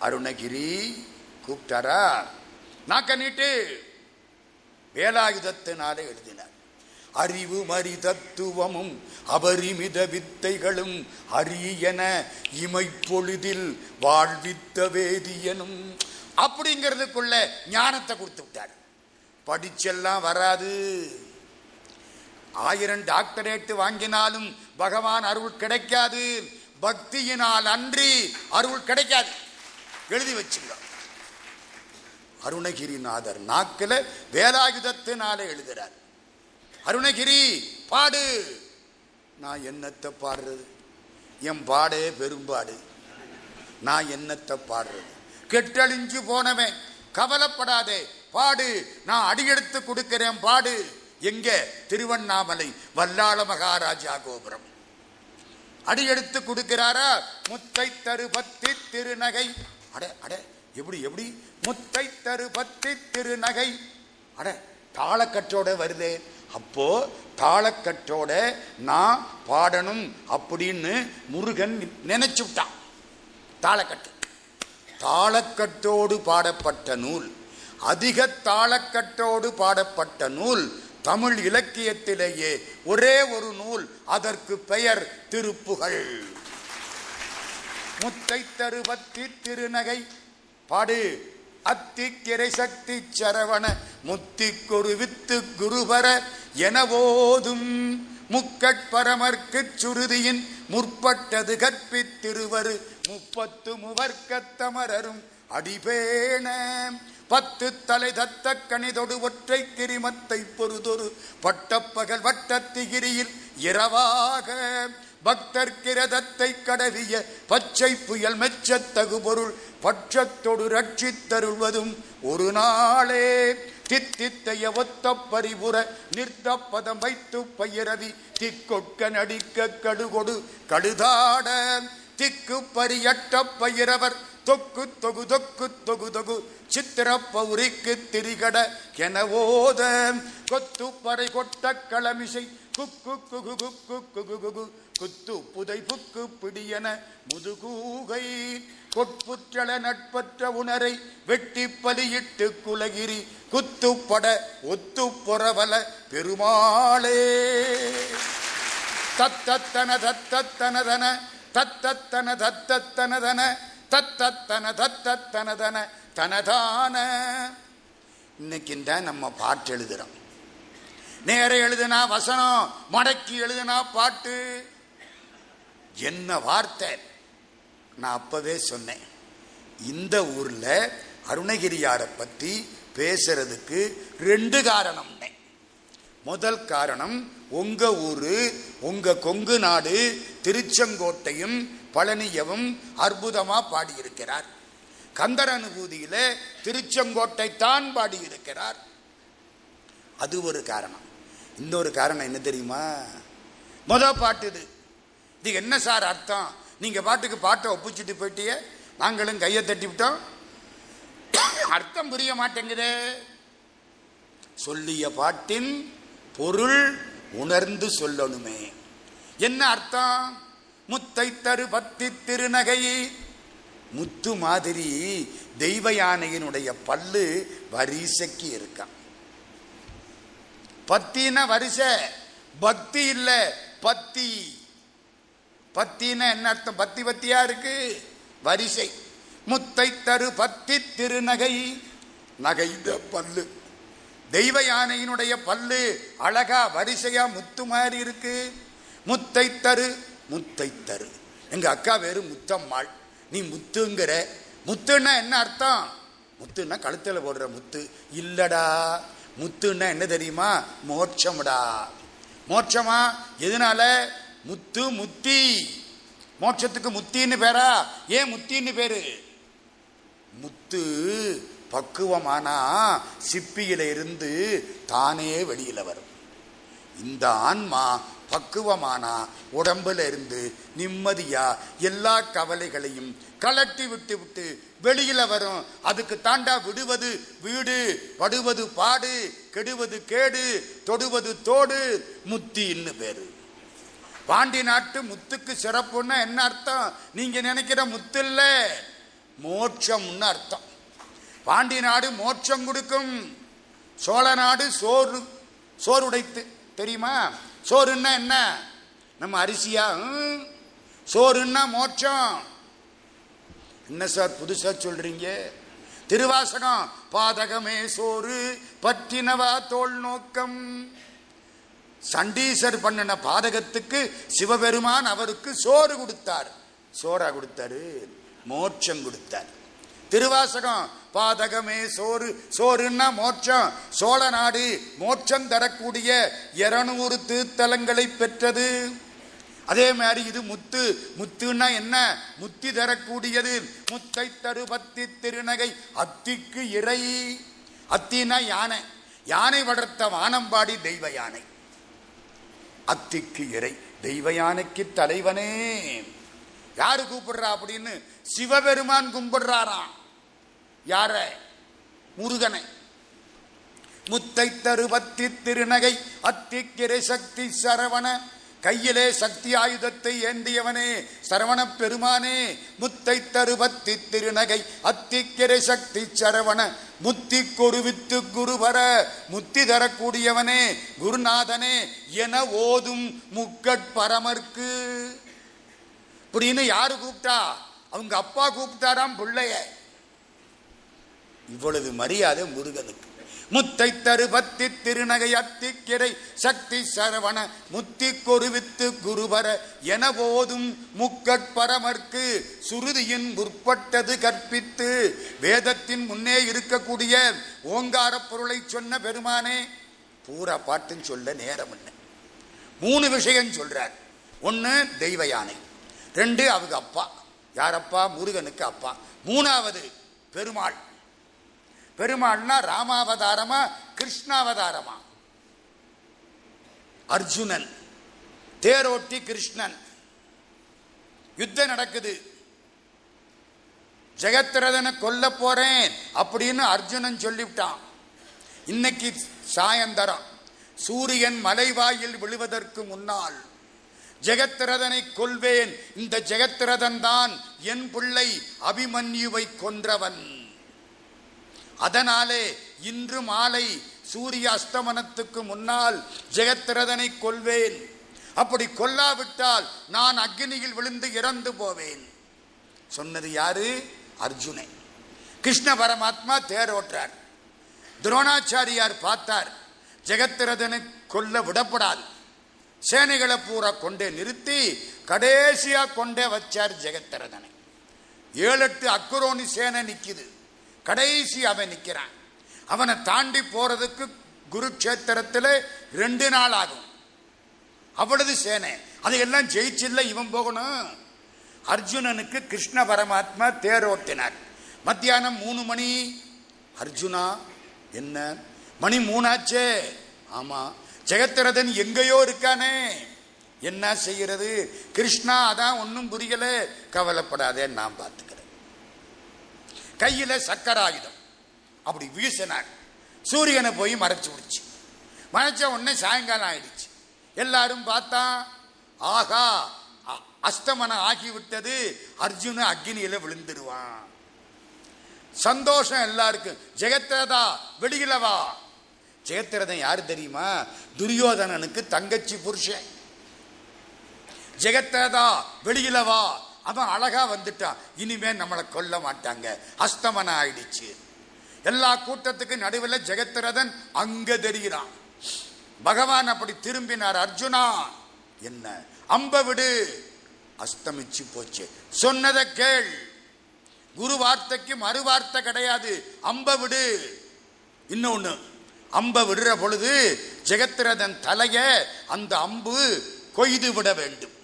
Speaker 3: அருணகிரி கூப்பிட்டாரா? நாக்க நீட்டு வேலாயுதத்தினாலே எழுதினார். அறிவு மறி தத்துவமும் அபரிமித வித்தைகளும் அரியன இமைப்பொழுதில் வாழ்வித்த வேதியனும் அப்படிங்கிறதுக்குள்ள ஞானத்தை கொடுத்து விட்டார். படிச்செல்லாம் வராது. ஆயிரம் டாக்டரேட்டு வாங்கினாலும் பகவான் அருள் கிடைக்காது. பக்தியினால் அன்றி அருள் கிடைக்காது. எழுதி வச்சுங்க. அருணகிரிநாதர் நாக்கில் வேலாயுதத்தினால எழுதுறார். அருணகிரி பாடு. நான் என்னத்தை பாடுறது? என் பாடே பெரும்பாடு நான் என்னத்தை பாடுறது? கெட்டழிஞ்சு போனவன் கவலைப்படாதே. பாடு. நான் அடியெடுத்து கொடுக்கிறேன் பாடு. எங்க? திருவண்ணாமலை வல்லாள மகாராஜா கோபுரம். அடியெடுத்து கொடுக்கிறாரா? முத்தை தரு பத்தி திருநகை. அட அட எப்படி எப்படி? முத்தை தரு பத்தி திருநகை. அட தாளக்கற்றோட வருதே. அப்போ தாளக்கட்டோட நான் பாடணும் அப்படின்னு முருகன் நினைச்சு விட்டான் தாளக்கட்டு. தாளக்கட்டோடு பாடப்பட்ட நூல் அதிக தாளக்கட்டோடு பாடப்பட்ட நூல் தமிழ் இலக்கியத்திலேயே ஒரே ஒரு நூல் அதற்கு பெயர் திருப்புகள். முத்தை தருபத்தி திருநகை. பாடு. அத்திக்கிரை சக்தி சரவண முத்திக்கொரு வித்து குருபர எனவோதும் முக்கட்பரமர்க்குச் சுருதியின் முற்பட்டது கற்பித்திருவரு முப்பத்து முவர்க்கத்தமரரும் அடிபேண. பத்து தலை தத்த கணிதொடு ஒற்றை கிரிமத்தை பொறுதொரு பட்டப்பகல் வட்டத்திகிரியில் இரவாக. பக்தர் கிரதத்தை கடவிய பச்சை புயல் மெச்சத்தகு பொருள் பட்சத்தொடு ரட்சித்தருள்வதும் ஒரு நாளே. தித்தித்தைய ஒத்த பரிபுற நிறுத்த பதம் வைத்து பயிரவி திக்கொட்க நடிக்க கடுகொடு கடுதாட. திக்கு பரியட்ட பயிரவர் தொக்கு தொகு தொக்கு தொகு தொகு சித்திர பௌரிக்கு திரிகட கெனவோத கொத்து பறை கொட்ட களமிசை குக்கு குகு குக்கு குகு குகு குத்து புதைப்புக்கு பிடியன முதுகூகை கொட்புற்றள நட்பற்ற உணரை வெட்டி பலியிட்டு குலகிரி குத்துப்பட ஒத்து பொறவல பெருமாளே. தத்தத்தன தத்தத்தனதன தத்தத்தன தத்தத்தனதன தத்தத்தன தத்தத்தனதன தனதான. இன்னைக்கு தான் நம்ம பாட்டு எழுதுறோம். நேர எழுதுனா வசனம் மடக்கி எழுதுனா பாட்டு. என்ன வார்த்தை? நான் அப்பவே சொன்னேன். இந்த ஊர்ல அருணகிரியாரை பத்தி பேசுறதுக்கு ரெண்டு காரணம் முதல் காரணம் உங்க ஊரு உங்க கொங்கு நாடு திருச்செங்கோட்டையும் பழனியவும் அற்புதமா பாடியிருக்கிறார். கந்தர் அனுபூதியில திருச்செங்கோட்டை தான் பாடியிருக்கிறார். அது ஒரு காரணம். இன்னொரு காரணம் என்ன தெரியுமா? முத பாட்டு இது. இது என்ன சார் அர்த்தம்? நீங்கள் பாட்டுக்கு பாட்டை ஒப்பிச்சுட்டு போயிட்டியே நாங்களும் கையை தட்டி விட்டோம். அர்த்தம் புரிய மாட்டேங்குதே. சொல்லிய பாட்டின் பொருள் உணர்ந்து சொல்லணுமே. என்ன அர்த்தம்? முத்தை தரு பத்தி திருநகை. முத்து மாதிரி தெய்வ யானையினுடைய பல்லு வரிசைக்கு இருக்கான் பத்தின வரிசை. பக்தி இல்லை பத்தி. பத்தின்னா என்ன அர்த்தம்? பத்தி பத்தியா இருக்கு? வரிசை. முத்தை தரு பத்தி திருநகை. நகைந்த பல்லு. தெய்வ யானையினுடைய பல்லு அழகா வரிசையா முத்து மாதிரி இருக்கு. முத்தை தரு முத்தை தரு. எங்க அக்கா வேறு முத்தம்மாள். நீ முத்துங்கிற. முத்துன்னா என்ன அர்த்தம்? முத்துன்னா கழுத்தில் போடுற முத்து. இல்லடா. முத்துன்னா என்ன தெரியுமா? மோட்சம்டா. மோட்சமா? எதனால? முத்து முத்தி. மோட்சத்துக்கு முத்தின்னு பேரா? ஏன் முத்தின்னு பேரு? முத்து பக்குவமானா சிப்பியில இருந்து தானே வெளியில வரும். இந்த ஆன்மா பக்குவமானா உடம்புல இருந்து நிம்மதியா எல்லா கவலைகளையும் கலட்டி விட்டு விட்டு வெளியில வரும். அதுக்கு தாண்டா விடுவது வீடு படுவது பாடு கெடுவது கேடு தொடுவது தோடு முத்தின்னு பேரு. பாண்டி நாட்டு முத்துக்கு சிறப்புன்னா என்ன அர்த்தம்? நீங்க நினைக்கிற முத்து இல்ல மோட்சம்னு அர்த்தம். பாண்டி நாடு மோட்சம் கொடுக்கும். சோழ நாடு சோறு சோறு உடைத்து தெரியுமா? சோறுன்னா என்ன? நம்ம அரிசியா? ம். சோறுன்னா மோட்சம். என்ன சார் புதுசா சொல்றீங்க? திருவாசகம். பாதகமே சோறு பற்றினவா தோல் நோக்கம். சண்டீசர் பண்ணின பாதகத்துக்கு சிவபெருமான் அவருக்கு சோறு கொடுத்தார். சோறா கொடுத்தாரு? மோட்சம் கொடுத்தார். திருவாசகம் பாதகமே சோறு. சோறுன்னா மோட்சம். சோழ நாடு மோட்சம் தரக்கூடிய இருநூறு தீர்த்தலங்களை பெற்றது. அதே மாதிரி இது முத்து. முத்துன்னா என்ன? முத்தி தரக்கூடியது. முத்தை தரு பத்தி திருநகை. அத்திக்கு இறை. அத்தினா யானை. யானை வளர்த்த வானம்பாடி தெய்வ யானை. அத்திக்கு இறை. தெய்வ யானைக்கு தலைவனே. யாரு கூப்பிடுறா அப்படின்னு சிவபெருமான் கும்பிடுறாராம். யார? முருகனை. முத்தை தருபத்தி திருநகை அத்திக்கிரை சக்தி சரவண கையிலே சக்தி ஆயுதத்தை ஏந்தியவனே சரவண பெருமானே முத்தை தருபத்தி திருநகை அத்திக்கிரை சக்தி சரவண முத்தி கொருவித்து குருவர முத்தி தரக்கூடியவனே குருநாதனே என ஓதும் முக்கட் பரமர்க்கு. இப்படின்னு யாரு கூப்பிட்டா? அவங்க அப்பா கூப்பிட்டாராம் பிள்ளைய. இவ்வளவு மரியாதை முருகனுக்கு. முத்தை தரு பத்தி திருநகை அத்திக்கிரை சக்தி சரவண முத்தி கொருவித்து குருபர என போதும் முக்கட்பரமர்க்கு சுருதியின் முற்பட்டது கற்பித்து வேதத்தின் முன்னே இருக்கக்கூடிய ஓங்கார பொருளை சொன்ன பெருமானே பூரா பாட்டுன்னு சொல்ல நேரம் என்ன மூணு விஷயம் சொல்றார். ஒன்று தெய்வ யானை ரெண்டு அவங்க அப்பா. யாரப்பா முருகனுக்கு அப்பா. மூணாவது பெருமாள். பெருமாள்னா ராமாவதாரமா கிருஷ்ணாவதாரமா? அர்ஜுனன். தேரோட்டி கிருஷ்ணன். யுத்தம் நடக்குது. ஜெகத்ரதனை கொல்ல போறேன் அப்படின்னு அர்ஜுனன் சொல்லிவிட்டான். இன்னைக்கு சாயந்தரம். சூரியன் மலைவாயில் விழுவதற்கு முன்னால் ஜெகத்ரதனை கொல்வேன். இந்த ஜெகத்ரதன் தான் என் பிள்ளை அபிமன்யுவை கொன்றவன். அதனாலே இன்று மாலை சூரிய அஸ்தமனத்துக்கு முன்னால் ஜெகத்ரதனை கொல்வேன். அப்படி கொல்லாவிட்டால் நான் அக்னியில் விழுந்து இறந்து போவேன். சொன்னது யாரு? அர்ஜுனை கிருஷ்ண பரமாத்மா தேரோற்றார் துரோணாச்சாரியார் பார்த்தார் ஜெகத்திரதனை கொல்ல விடப்படாது. சேனைகளை பூரா கொண்டே நிறுத்தி கடைசியாக கொண்டே வச்சார் ஜெகத்திரதனை ஏழு எட்டு அக்குரோனி சேனை நிற்கிது கடைசி அவன் நிற்கிறான் அவனை தாண்டி போறதுக்கு குருக்ஷேத்திரத்தில் ரெண்டு நாள் ஆகும். அவ்வளவு சேனை. அதையெல்லாம் ஜெயிச்சில்ல இவன் போகணும். அர்ஜுனனுக்கு கிருஷ்ண பரமாத்மா தேரோட்டினார் மத்தியானம் மூணு மணி. அர்ஜுனா என்ன? மணி மூணாச்சே. ஆமா. ஜெகத்திரதன் எங்கேயோ இருக்கானே. என்ன செய்கிறது கிருஷ்ணா அதான் ஒன்றும் புரியல. கவலைப்படாதே நான் பார்த்துக்கிறேன். கையில் சக்கர ஆயுதம். அப்படி வீசினார். சூரியனை போய் மறைச்சு விடுச்சு மறைச்ச உடனே சாயங்காலம் ஆயிடுச்சு. எல்லாரும் பார்த்தா ஆகா அ- அஸ்தமனம் ஆகிவிட்டது. அர்ஜுன அக்னியில விழுந்துருவான் சந்தோஷம் எல்லாருக்கும். ஜெகத்ரதா வெளியில வா. ஜெகத்ரதன் யாரு தெரியுமா? துரியோதனனுக்கு தங்கச்சி புருஷன். ஜெகத்ரதா வெளியில வா. அவன் அழகா வந்துட்டான் இனிமே நம்மளை கொல்ல மாட்டாங்க. அஸ்தமனம் ஆயிடுச்சு. எல்லா கூட்டத்துக்கு நடுவில் ஜெகத்ரதன் அங்க தெரிகிறான். பகவான் அப்படி திரும்பினார் அர்ஜுனா என்ன? அம்ப விடு. அஸ்தமிச்சு போச்சு. சொன்னதை கேள். குரு வார்த்தைக்கு மறு வார்த்தை கிடையாது. அம்ப விடு. இன்னொன்னு அம்ப விடுற பொழுது ஜெகத்ரதன் தலைய அந்த அம்பு கொய்து விட வேண்டும்.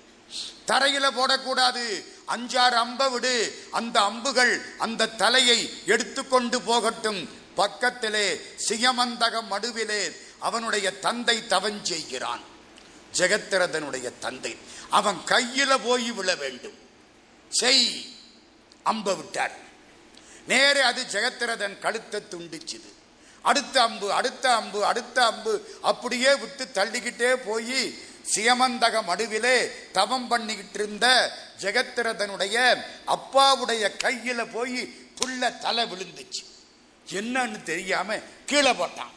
Speaker 3: தரையில போடக்கூடாது. அஞ்சாறு அம்ப விடு. அந்த அம்புகள் அந்த தலையை எடுத்துக்கொண்டு போகட்டும். பக்கத்திலே சியமந்தக மடுவிலே அவனுடைய தந்தை தவஞ்செய்கிறான் ஜெகத்திரதனுடைய தந்தை. அவன் கையில போய் விழ வேண்டும். செய். அம்ப விட்டார். நேரே அது ஜெகத்திரதன் கழுத்தை துண்டிச்சுது. அடுத்த அம்பு அடுத்த அம்பு அடுத்த அம்பு அப்படியே விட்டு தள்ளிக்கிட்டே போய் சியமந்தக மடுவிலே தவம் பண்ணிக்கிட்டு இருந்த ஜெகத்திரதனுடைய அப்பாவுடைய கையில போய் புள்ள தலை விழுந்துச்சு. என்னன்னு தெரியாம கீழே போட்டான்.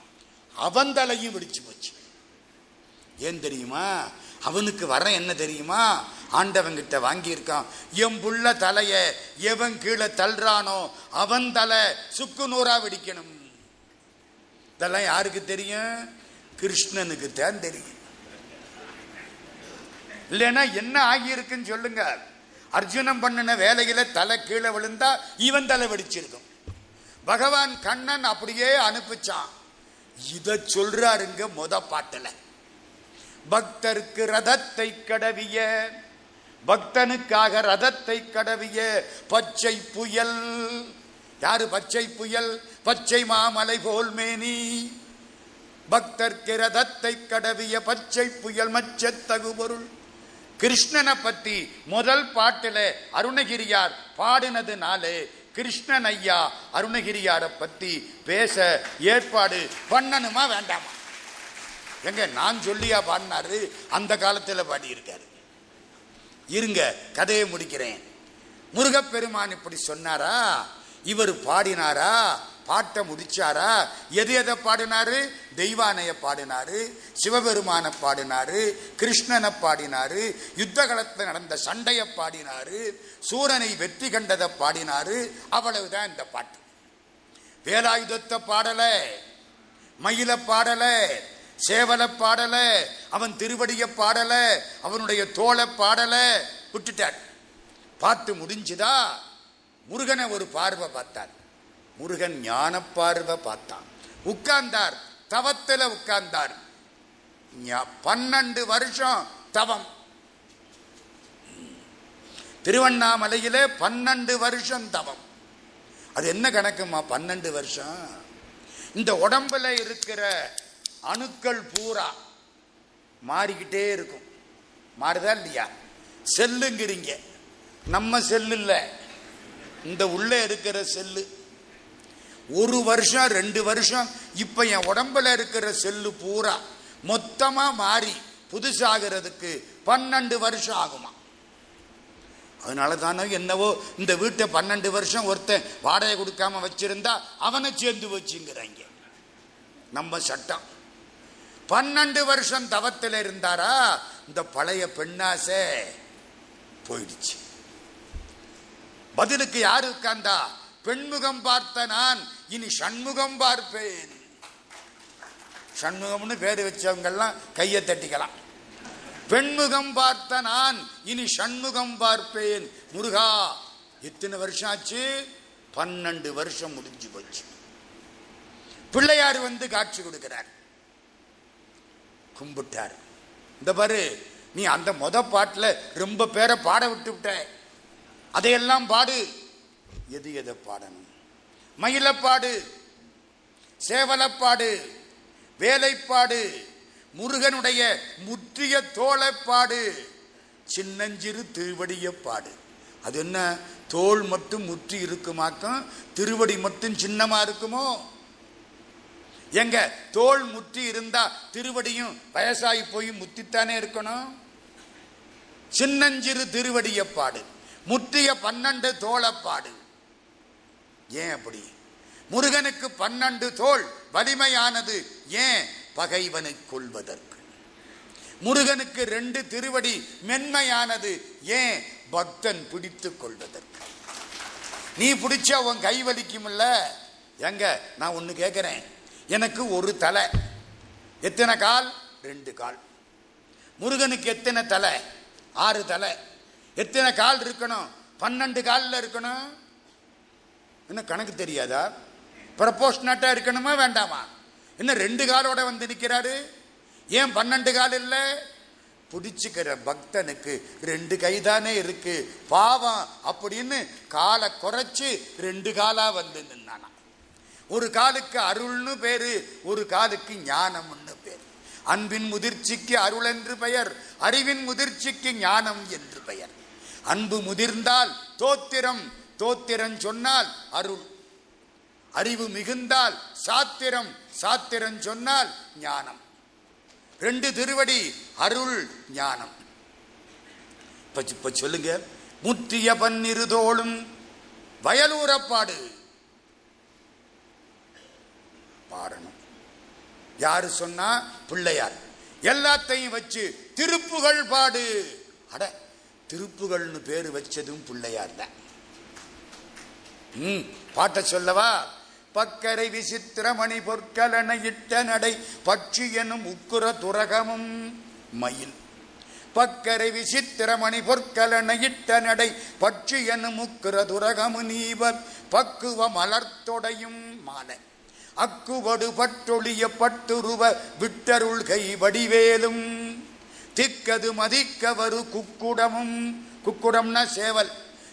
Speaker 3: அவன் தலையும் விடிச்சு போச்சு. ஏன் தெரியுமா? அவனுக்கு வர என்ன தெரியுமா? ஆண்டவங்கிட்ட வாங்கியிருக்கான். என் புள்ள தலைய எவன் கீழே தள்ளுறானோ அவன் தலை சுக்கு நூறா வெடிக்கணும். இதெல்லாம் யாருக்கு தெரியும்? கிருஷ்ணனுக்கு தான் தெரியும். இல்லைன்னா என்ன ஆகியிருக்குன்னு சொல்லுங்க. அர்ஜுனன் பண்ணின வேலையில தலை கீழே விழுந்தா இவன் தலை வெடிச்சிருக்கும். பகவான் கண்ணன் அப்படியே அனுப்பிச்சான். இத சொல்றாருங்க மொத பாட்டுல. பக்தருக்கு ரதத்தை கடவிய பக்தனுக்காக ரதத்தை கடவிய பச்சை புயல். யாரு பச்சை புயல்? பச்சை மாமலை போல் மேனி. பக்தர்க்கு ரதத்தை கடவிய பச்சை புயல் மச்சத்தகு பொருள். கிருஷ்ணனை பத்தி முதல் பாட்டுல அருணகிரியார் பாடினதுனாலே கிருஷ்ணன் ஐயா அருணகிரியாரை பத்தி பேச ஏற்பாடு பண்ணணுமா வேண்டாமா? எங்க நான் சொல்லியா பாடினாரு அந்த காலத்துல பாடியிருக்காரு. இருங்க கதையை முடிக்கிறேன். முருகப்பெருமான் இப்படி சொன்னாரா? இவர் பாடினாரா? பாட்டை முடிச்சாரா? எது எதை பாடினாரு? தெய்வானைய பாடினாரு சிவபெருமான பாடினாரு கிருஷ்ணனை பாடினாரு யுத்தகலத்தில் நடந்த சண்டைய பாடினாரு சூரனை வெற்றி கண்டதை பாடினாரு. அவ்வளவுதான் இந்த பாட்டு. வேலாயுதத்தை பாடல மயில பாடல சேவல பாடல அவன் திருவடிய பாடல அவனுடைய தோலை பாடல விட்டுட்டார். பார்த்து முடிஞ்சுதா? முருகனை ஒரு பார்வை பார்த்தார். முருகன் ஞானப்பார்வை பார்த்தான். உட்கார்ந்தார். தவத்தில் உட்கார்ந்தார். ஞா- பன்னெண்டு வருஷம் தவம். திருவண்ணாமலையிலே பன்னெண்டு வருஷம் தவம். அது என்ன கணக்குமா பன்னெண்டு வருஷம்? இந்த உடம்புல இருக்கிற அணுக்கள் பூரா மாறிக்கிட்டே இருக்கும். மாறுதா இல்லையா? செல்லுங்கிறீங்க. நம்ம செல்லு இல்லை இந்த உள்ளே இருக்கிற செல்லு. ஒரு வருஷம் ரெண்டு வருஷம் இப்போ என் உடம்புல இருக்கிற செல்லு பூரா மொத்தமாக மாறி புதுசாகிறதுக்கு பன்னெண்டு வருஷம் ஆகுமா. அதனால தானே என்னவோ இந்த வீட்டை பன்னெண்டு வருஷம் ஒருத்தன் வாடகை கொடுக்காம வச்சிருந்தா அவனை சேர்ந்து வச்சுங்கிறாங்க. நம்ம சட்டம். பன்னெண்டு வருஷம் தவத்தில் இருந்தாரா இந்த பழைய பெண்ணாசை போயிடுச்சு. பதிலுக்கு யாரு உட்கார்ந்தா? பெண்முகம் பார்த்த நான் இனி சண்முகம் பார்ப்பேன். சண்முகம்னு பேர் வச்சவங்கெல்லாம் கையை தட்டிக்கலாம். பெண்முகம் பார்த்த நான் இனி சண்முகம் பார்ப்பேன். முருகா எத்தனை வருஷம் ஆச்சு? பன்னெண்டு வருஷம் முடிஞ்சு போச்சு. பிள்ளையார் வந்து காட்சி கொடுக்கிறார். கும்பிட்டார். இந்த பாரு நீ அந்த மொத பாட்டில் ரொம்ப பேரை பாட விட்டு விட்ட. அதையெல்லாம் பாடு. எது எதை பாடணும்? மயிலப்பாடு சேவலப்பாடு வேலைப்பாடு முருகனுடைய முற்றிய தோளப்பாடு சின்னஞ்சிறு திருவடியப்பாடு. அது என்ன? தோல் மட்டும் முற்றி இருக்குமாக்கும் திருவடி மட்டும் சின்னமா இருக்குமோ? எங்க? தோல் முற்றி இருந்தா திருவடியும் வயசாகி போய் முத்தித்தானே இருக்கணும்? சின்னஞ்சிறு திருவடியப்பாடு முற்றிய பன்னெண்டு தோளப்பாடு. ஏன் அப்படி? முருகனுக்கு பன்னெண்டு தோல் வலிமையானது ஏன்? பகைவனை கொள்வதற்கு முருகனுக்கு ரெண்டு திருவடி மென்மையானது ஏன்? பக்தன் பிடித்து கொள்வதற்கு. நீ பிடிச்சா உன் கை வலிக்கும்ல? எங்க? நான் ஒன்னு கேட்கிறேன் எனக்கு ஒரு தலை. எத்தனை கால்? ரெண்டு கால். முருகனுக்கு எத்தனை தலை? ஆறு தலை. எத்தனை கால் இருக்கணும்? பன்னெண்டு காலில் இருக்கணும்? என்ன கணக்கு தெரியாதா? ப்ரப்போஷனட்டாக இருக்கணுமா வேண்டாமா? என்ன ரெண்டு காலோட வந்து நிற்கிறாரு ஏன் பன்னெண்டு கால் இல்லை? பிடிச்சுக்கிற பக்தனுக்கு ரெண்டு கை தானே இருக்கு. பாவம். அப்படின்னு காலை குறைச்சி ரெண்டு காலாக வந்து நின்னானா ஒரு காலுக்கு அருள்னு பேரு ஒரு காலுக்கு ஞானம்னு பேர். அன்பின் முதிர்ச்சிக்கு அருள் என்று பெயர் அறிவின் முதிர்ச்சிக்கு ஞானம் என்று பெயர். அன்பு முதிர்ந்தால் தோத்திரம் தோத்திரம் சொன்னால் அருள். அறிவு மிகுந்தால் சாத்திரம் சாத்திரம் சொன்னால் ஞானம். ரெண்டு திருவடி அருள் ஞானம். இப்ப சொல்லுங்க. முத்திய பன்னிருதோளும் வயலூரப்பாடு. பாடணும். யாரு சொன்னா? பிள்ளையார். எல்லாத்தையும் வச்சு திருப்புகள் பாடு. அட திருப்புகள்னு பேர் வச்சதும் பிள்ளையார் தான். ம் பாட்ட சொல்லவா? பக்கரை விசித்திரமணி பொற்கலன இட்ட நடை பட்சி எனும் உக்குர துரகமும் மயில். பக்கரை விசித்திரமணி பொற்கலன இட்ட நடை பட்சி எனும் உக்குர துரகமு நீவர் பக்குவ மலர்த்தொடையும் மாலை. அக்குவடு பட்டொழிய பட்டுருவ விட்டருள் கை வடிவேலும் திக்கது மதிக்கவரு குக்குடமும் குக்குடம்னா சேவல்.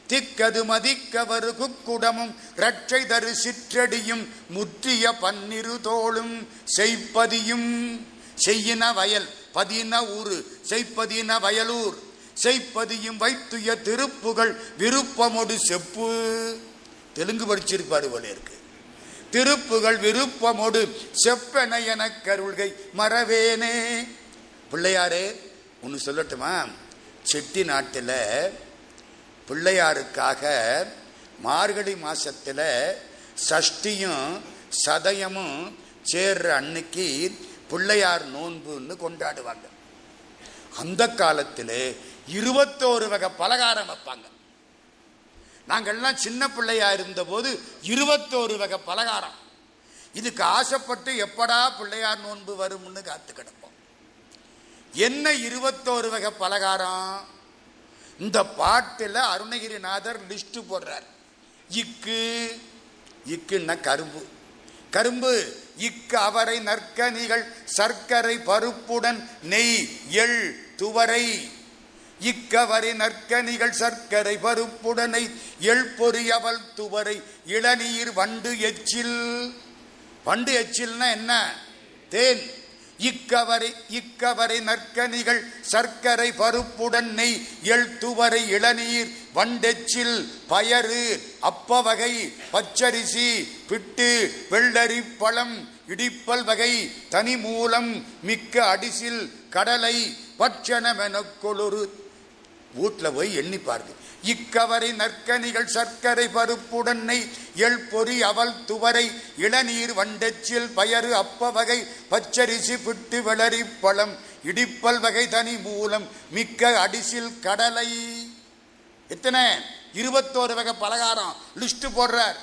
Speaker 3: திக்கது மதிக்கவரு குக்குடமும் ரட்சை தரு சிற்றடியும் முற்றிய பன்னிரு தோளும் செய்ப்பதியும். செய்யின வயல் பதின ஊரு செய்ப்பதின வயலூர். செய்ப்பதியும் வைத்துய திருப்புகள் விருப்பமொடு செப்பு. தெலுங்கு படிச்சிருப்பாரு போல இருக்கு. திருப்புகள் விருப்பமொடு செப்பென என கருள்கை மறவேனே. பிள்ளையாரே ஒன்று சொல்லட்டுமா? செட்டி நாட்டில் பிள்ளையாருக்காக மார்கழி மாசத்துல சஷ்டியும் சதயமும் சேர்ற அன்னைக்கு பிள்ளையார் நோன்புன்னு கொண்டாடுவாங்க. அந்த காலத்தில் இருபத்தோரு வகை பலகாரம் வைப்பாங்க. நாங்கள்லாம் சின்ன பிள்ளையா இருந்தபோது இருபத்தோரு வகை பலகாரம். இதுக்கு ஆசைப்பட்டு எப்படா பிள்ளையார் நோன்பு வரும்னு காத்து கிடப்போம் என்ன இருபத்தோரு வகை பலகாரம்? இந்த பாட்டில் அருணகிரிநாதர் லிஸ்ட் போடுறார். இக்கு இக்குன்னா கரும்பு. கரும்பு இக்கு அவரை நற்கனிகள் சர்க்கரை பருப்புடன் நெய் எள் துவரை. இக்கவரை நற்கனிகள் சர்க்கரை பருப்புடனை எள் பொறியவள் துவரை. இளநீர் வண்டு எச்சில். வண்டு எச்சில்னா என்ன? தேன். இக்கவரை இக்கவரை நற்கனிகள் சர்க்கரை பருப்புடன் நெய் எள் துவரை இளநீர் வண்டெச்சில் பயறு அப்பவகை பச்சரிசி பிட்டு வெள்ளரி பழம் இடிப்பல் வகை தனி மூலம் மிக்க அடிசில் கடலை பட்சணமென கொளுரு வீட்டில் போய் எண்ணி பாருங்க. இக்கவரை நற்கனிகள் சர்க்கரை பருப்புடன்னை எள் பொறி அவல் துவரை இளநீர் வண்டச்சில் பயறு அப்ப வகை பச்சரிசி பிட்டு விளரி பழம் இடிப்பல் வகை தனி மூலம் மிக்க அடிசில் கடலை. எத்தனை? இருபத்தோரு வகை பலகாரம் லிஸ்ட் போடுறார்.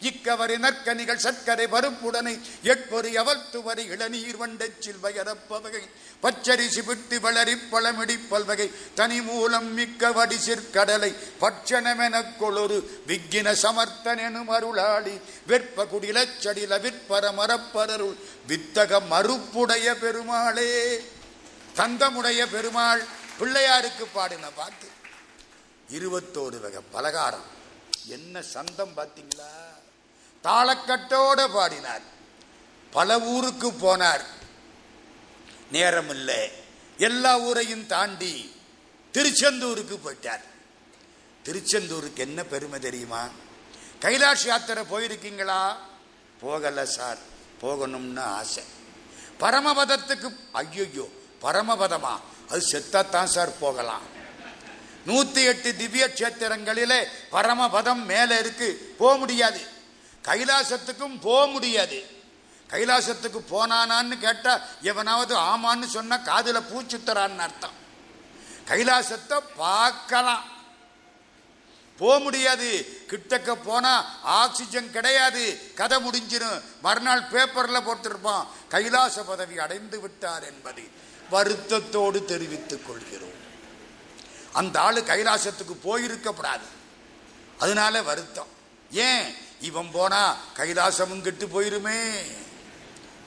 Speaker 3: இக்கவரி நற்கனிகள் சர்க்கரை பருப்புடனை எட்பொரு அவல் இளநீர் வண்டச்சில் வயரப்ப வகை பச்சரிசி விட்டு வளரி பழமிடி பல்வகை தனி மூலம் மிக்க வடிசிற்கடலை பட்சணமெனக் கொளொரு விக்கின சமர்த்தன் எனும் அருளாளி. வெற்ப குடிலச்சடில விற்பர மரப்பரருள். வித்தக மறுப்புடைய பெருமாளே. தந்தமுடைய பெருமாள். பிள்ளையாருக்கு பாடின பாட்டு. இருபத்தோரு வகை பலகாரம். என்ன சந்தம் பார்த்தீங்களா தாளக்கட்டோட பாடினார். பல ஊருக்கு போனார். நேரம் இல்லை எல்லா ஊரையும் தாண்டி திருச்செந்தூருக்கு போயிட்டார். திருச்செந்தூருக்கு என்ன பெருமை தெரியுமா? கைலாஷ் யாத்திரை போயிருக்கீங்களா? போகல சார். போகணும்னு ஆசை. பரமபதத்துக்கு ஐயோ பரமபதமா? அது செத்தாத்தான் சார் போகலாம். நூத்தி எட்டு திவ்ய கஷேத்திரங்களிலே பரமபதம் மேல இருக்கு. போக முடியாது. கைலாசத்துக்கும் போக முடியாது. கைலாசத்துக்கு போனானான்னு கேட்டால் எவனாவது ஆமான்னு சொன்னால் காதில் பூச்சுத்தரான்னு அர்த்தம். கைலாசத்தை பார்க்கலாம். போக முடியாது. கிட்டக்க போனால் ஆக்சிஜன் கிடையாது. கதை முடிஞ்சிடும் மறுநாள் பேப்பரில் போட்டிருப்பான். கைலாச பதவி அடைந்து விட்டார் என்பதை வருத்தத்தோடு தெரிவித்துக் கொள்கிறோம். அந்த ஆள் கைலாசத்துக்கு போயிருக்கப்படாது அதனால வருத்தம். ஏன்? இவன் போனா கைலாசமும் கெட்டு போயிருமே.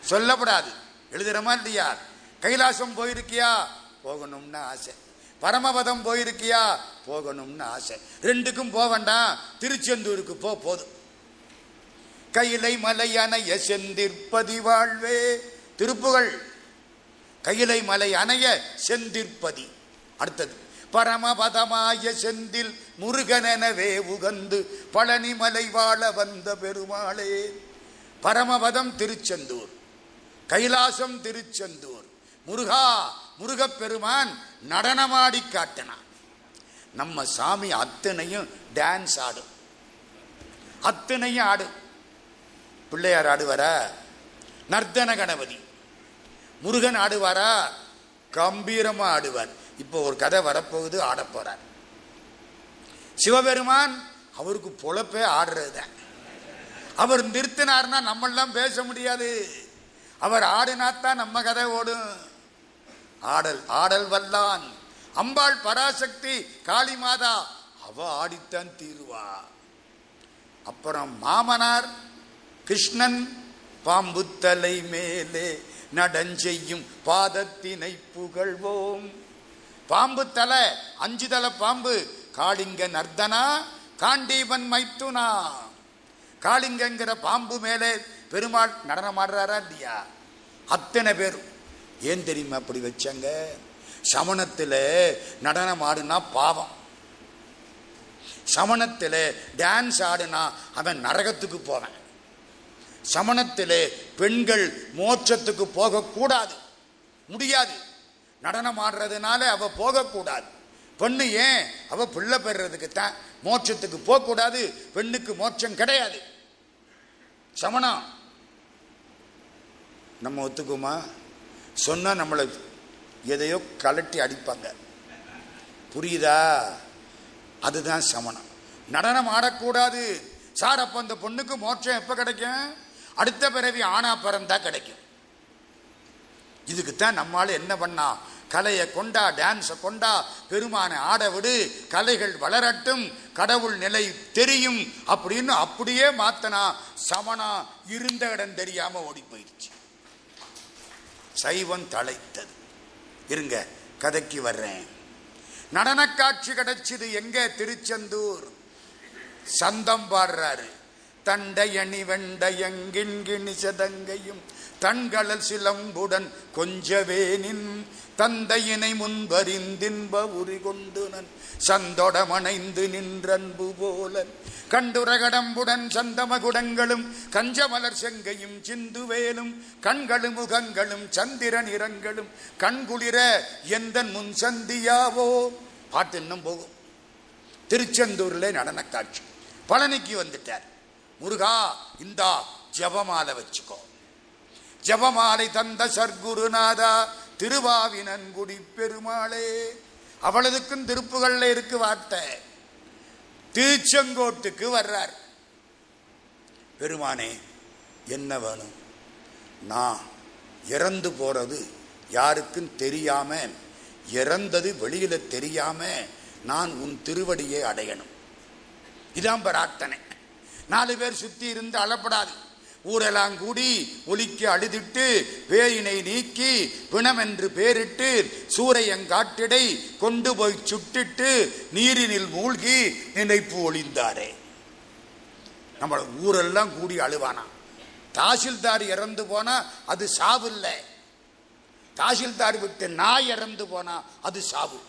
Speaker 3: சொல்லப்படாது. எழுதுறமா இல்லையா கைலாசம் போயிருக்கியா? போகணும்னு ஆசை. பரமபதம் போயிருக்கியா? போகணும்னு ஆசை. ரெண்டுக்கும் போக திருச்செந்தூருக்கு போ போதும் கையிலை மலை அணைய செந்திற்பதி வாழ்வே திருப்புகள் கையிலை மலை அணைய செந்திற்பதி. அடுத்தது. பரமபதமாய செந்தில் முருகனெனவே உகந்து பழனிமலை வாழ வந்த பெருமாளே. பரமபதம் திருச்செந்தூர் கைலாசம் திருச்செந்தூர் முருகா முருகப்பெருமான் நடனமாடி காட்டினான் நம்ம சாமி அத்தனையும் டான்ஸ் ஆடும் அத்தனையும் ஆடும் பிள்ளையார் ஆடுவாரா? நர்த்தன கணபதி. முருகன் ஆடுவாரா? கம்பீரமா ஆடுவார். இப்போ ஒரு கதை வரப்போகுது ஆடப்போறார் சிவபெருமான் அவருக்கு பொழப்பே ஆடுறது தான் அவர் நிறுத்தினார்னா நம்மெல்லாம் பேச முடியாது. அவர் ஆடினாத்தான் நம்ம கதை ஓடும். ஆடல் ஆடல் வல்லான் அம்பாள் பராசக்தி காளி மாதா அவ ஆடித்தான் தீருவா. அப்புறம் மாமனார் கிருஷ்ணன் பாம்புத்தலை மேலே நடஞ்செய்யும் பாதத்தினை புகழ்வோம். பாம்பு தலை அஞ்சு தலை பாம்பு. காளிங்க நர்தனா காண்டீபன் மைத்துனா. காளிங்கங்கிற பாம்பு மேலே பெருமாள் நடனம் ஆடுறாரா இல்லையா? அத்தனை பேரும். ஏன் தெரியுமா அப்படி வச்சாங்க? சமணத்தில் நடனம் ஆடுனா பாவம். சமணத்தில் டான்ஸ் ஆடுனா அவன் நரகத்துக்கு போவேன். சமணத்தில் பெண்கள் மோட்சத்துக்கு போகக்கூடாது. முடியாது. நடனம் ஆடுறதுனால அவ போகக்கூடாது. பெண்ணு ஏன்? அவ பிள்ளை பெறுறதுக்குத்தான். மோட்சத்துக்கு போகக்கூடாது. பெண்ணுக்கு மோட்சம் கிடையாது. சமணம் நம்ம ஒத்துக்குமா? சொன்னா நம்மளை எதையோ கலட்டி அடிப்பாங்க. புரியுதா? அதுதான் சமணம். நடனம் ஆடக்கூடாது. சார் அப்போ அந்த பொண்ணுக்கு மோட்சம் எப்போ கிடைக்கும்? அடுத்த பிறவி ஆனா பிறந்தா கிடைக்கும். இதுக்குத்தான் நம்மால என்ன பண்ணா? கலையை கொண்டா டான்ஸை கொண்டா பெருமானை ஆட விடு கலைகள் வளரட்டும் கடவுள் நிலை தெரியும் அப்படின்னு அப்படியே மாத்தனா சமணா இருந்த இடம் தெரியாம ஓடி போயிடுச்சு சைவம் தலைத்தது இருங்க கதைக்கு வர்றேன். நடன காட்சி கிடைச்சது எங்க? திருச்செந்தூர். சந்தம் பாடுறாரு. தண்டையணி வெண்டையங்கிண்கிணி சதங்கையும் தண்களல் சிலம்புடன் கொஞ்சவேனின் தந்தையினை முன்பறிந்தின்ப உரி கொண்டு நன் சந்தொடமணைந்து நின்றன்பு போலன். கண்டுரகடம்புடன் சந்தமகுடங்களும் கஞ்சமலர் செங்கையும் சிந்துவேலும் கண்களும் முகங்களும் சந்திர நிறங்களும் கண்குளிர எந்த முன் சந்தியாவோ? பாட்டு இன்னும் போகும். திருச்செந்தூர்ல நடன காட்சி. பழனிக்கு வந்துட்டார். முருகா இந்தா ஜபமாலை வச்சுக்கோ. ஜபமாலை தந்த சர்க்குருநாதா திருவாவினன்குடி பெருமாளே. அவளதுக்கும் திருப்புகள்ல இருக்கு வார்த்தை. திருச்செங்கோட்டுக்கு வர்றார். பெருமானே என்ன வேணும்? நான் இறந்து போறது யாருக்கும் தெரியாம இறந்தது வெளியில தெரியாம நான் உன் திருவடியை அடையணும். இதான் பிரார்த்தனை. நாலு பேர் சுத்தி இருந்து அளப்படாது ஊரெல்லாம் கூடி ஒலிக்கு அழுதிட்டு வேயினை நீக்கி பிணமென்று பேரிட்டு சூரையங்காட்டிடை கொண்டு போய் சுட்டிட்டு நீரினில் மூழ்கி நினைப்பு ஒளிந்தாரே. நம்ம ஊரெல்லாம் கூடி அழுவானா? தாசில்தார் இறந்து போனா அது சாவு இல்லை. தாசில்தார் விட்டு நாய் இறந்து போனா அது சாவு.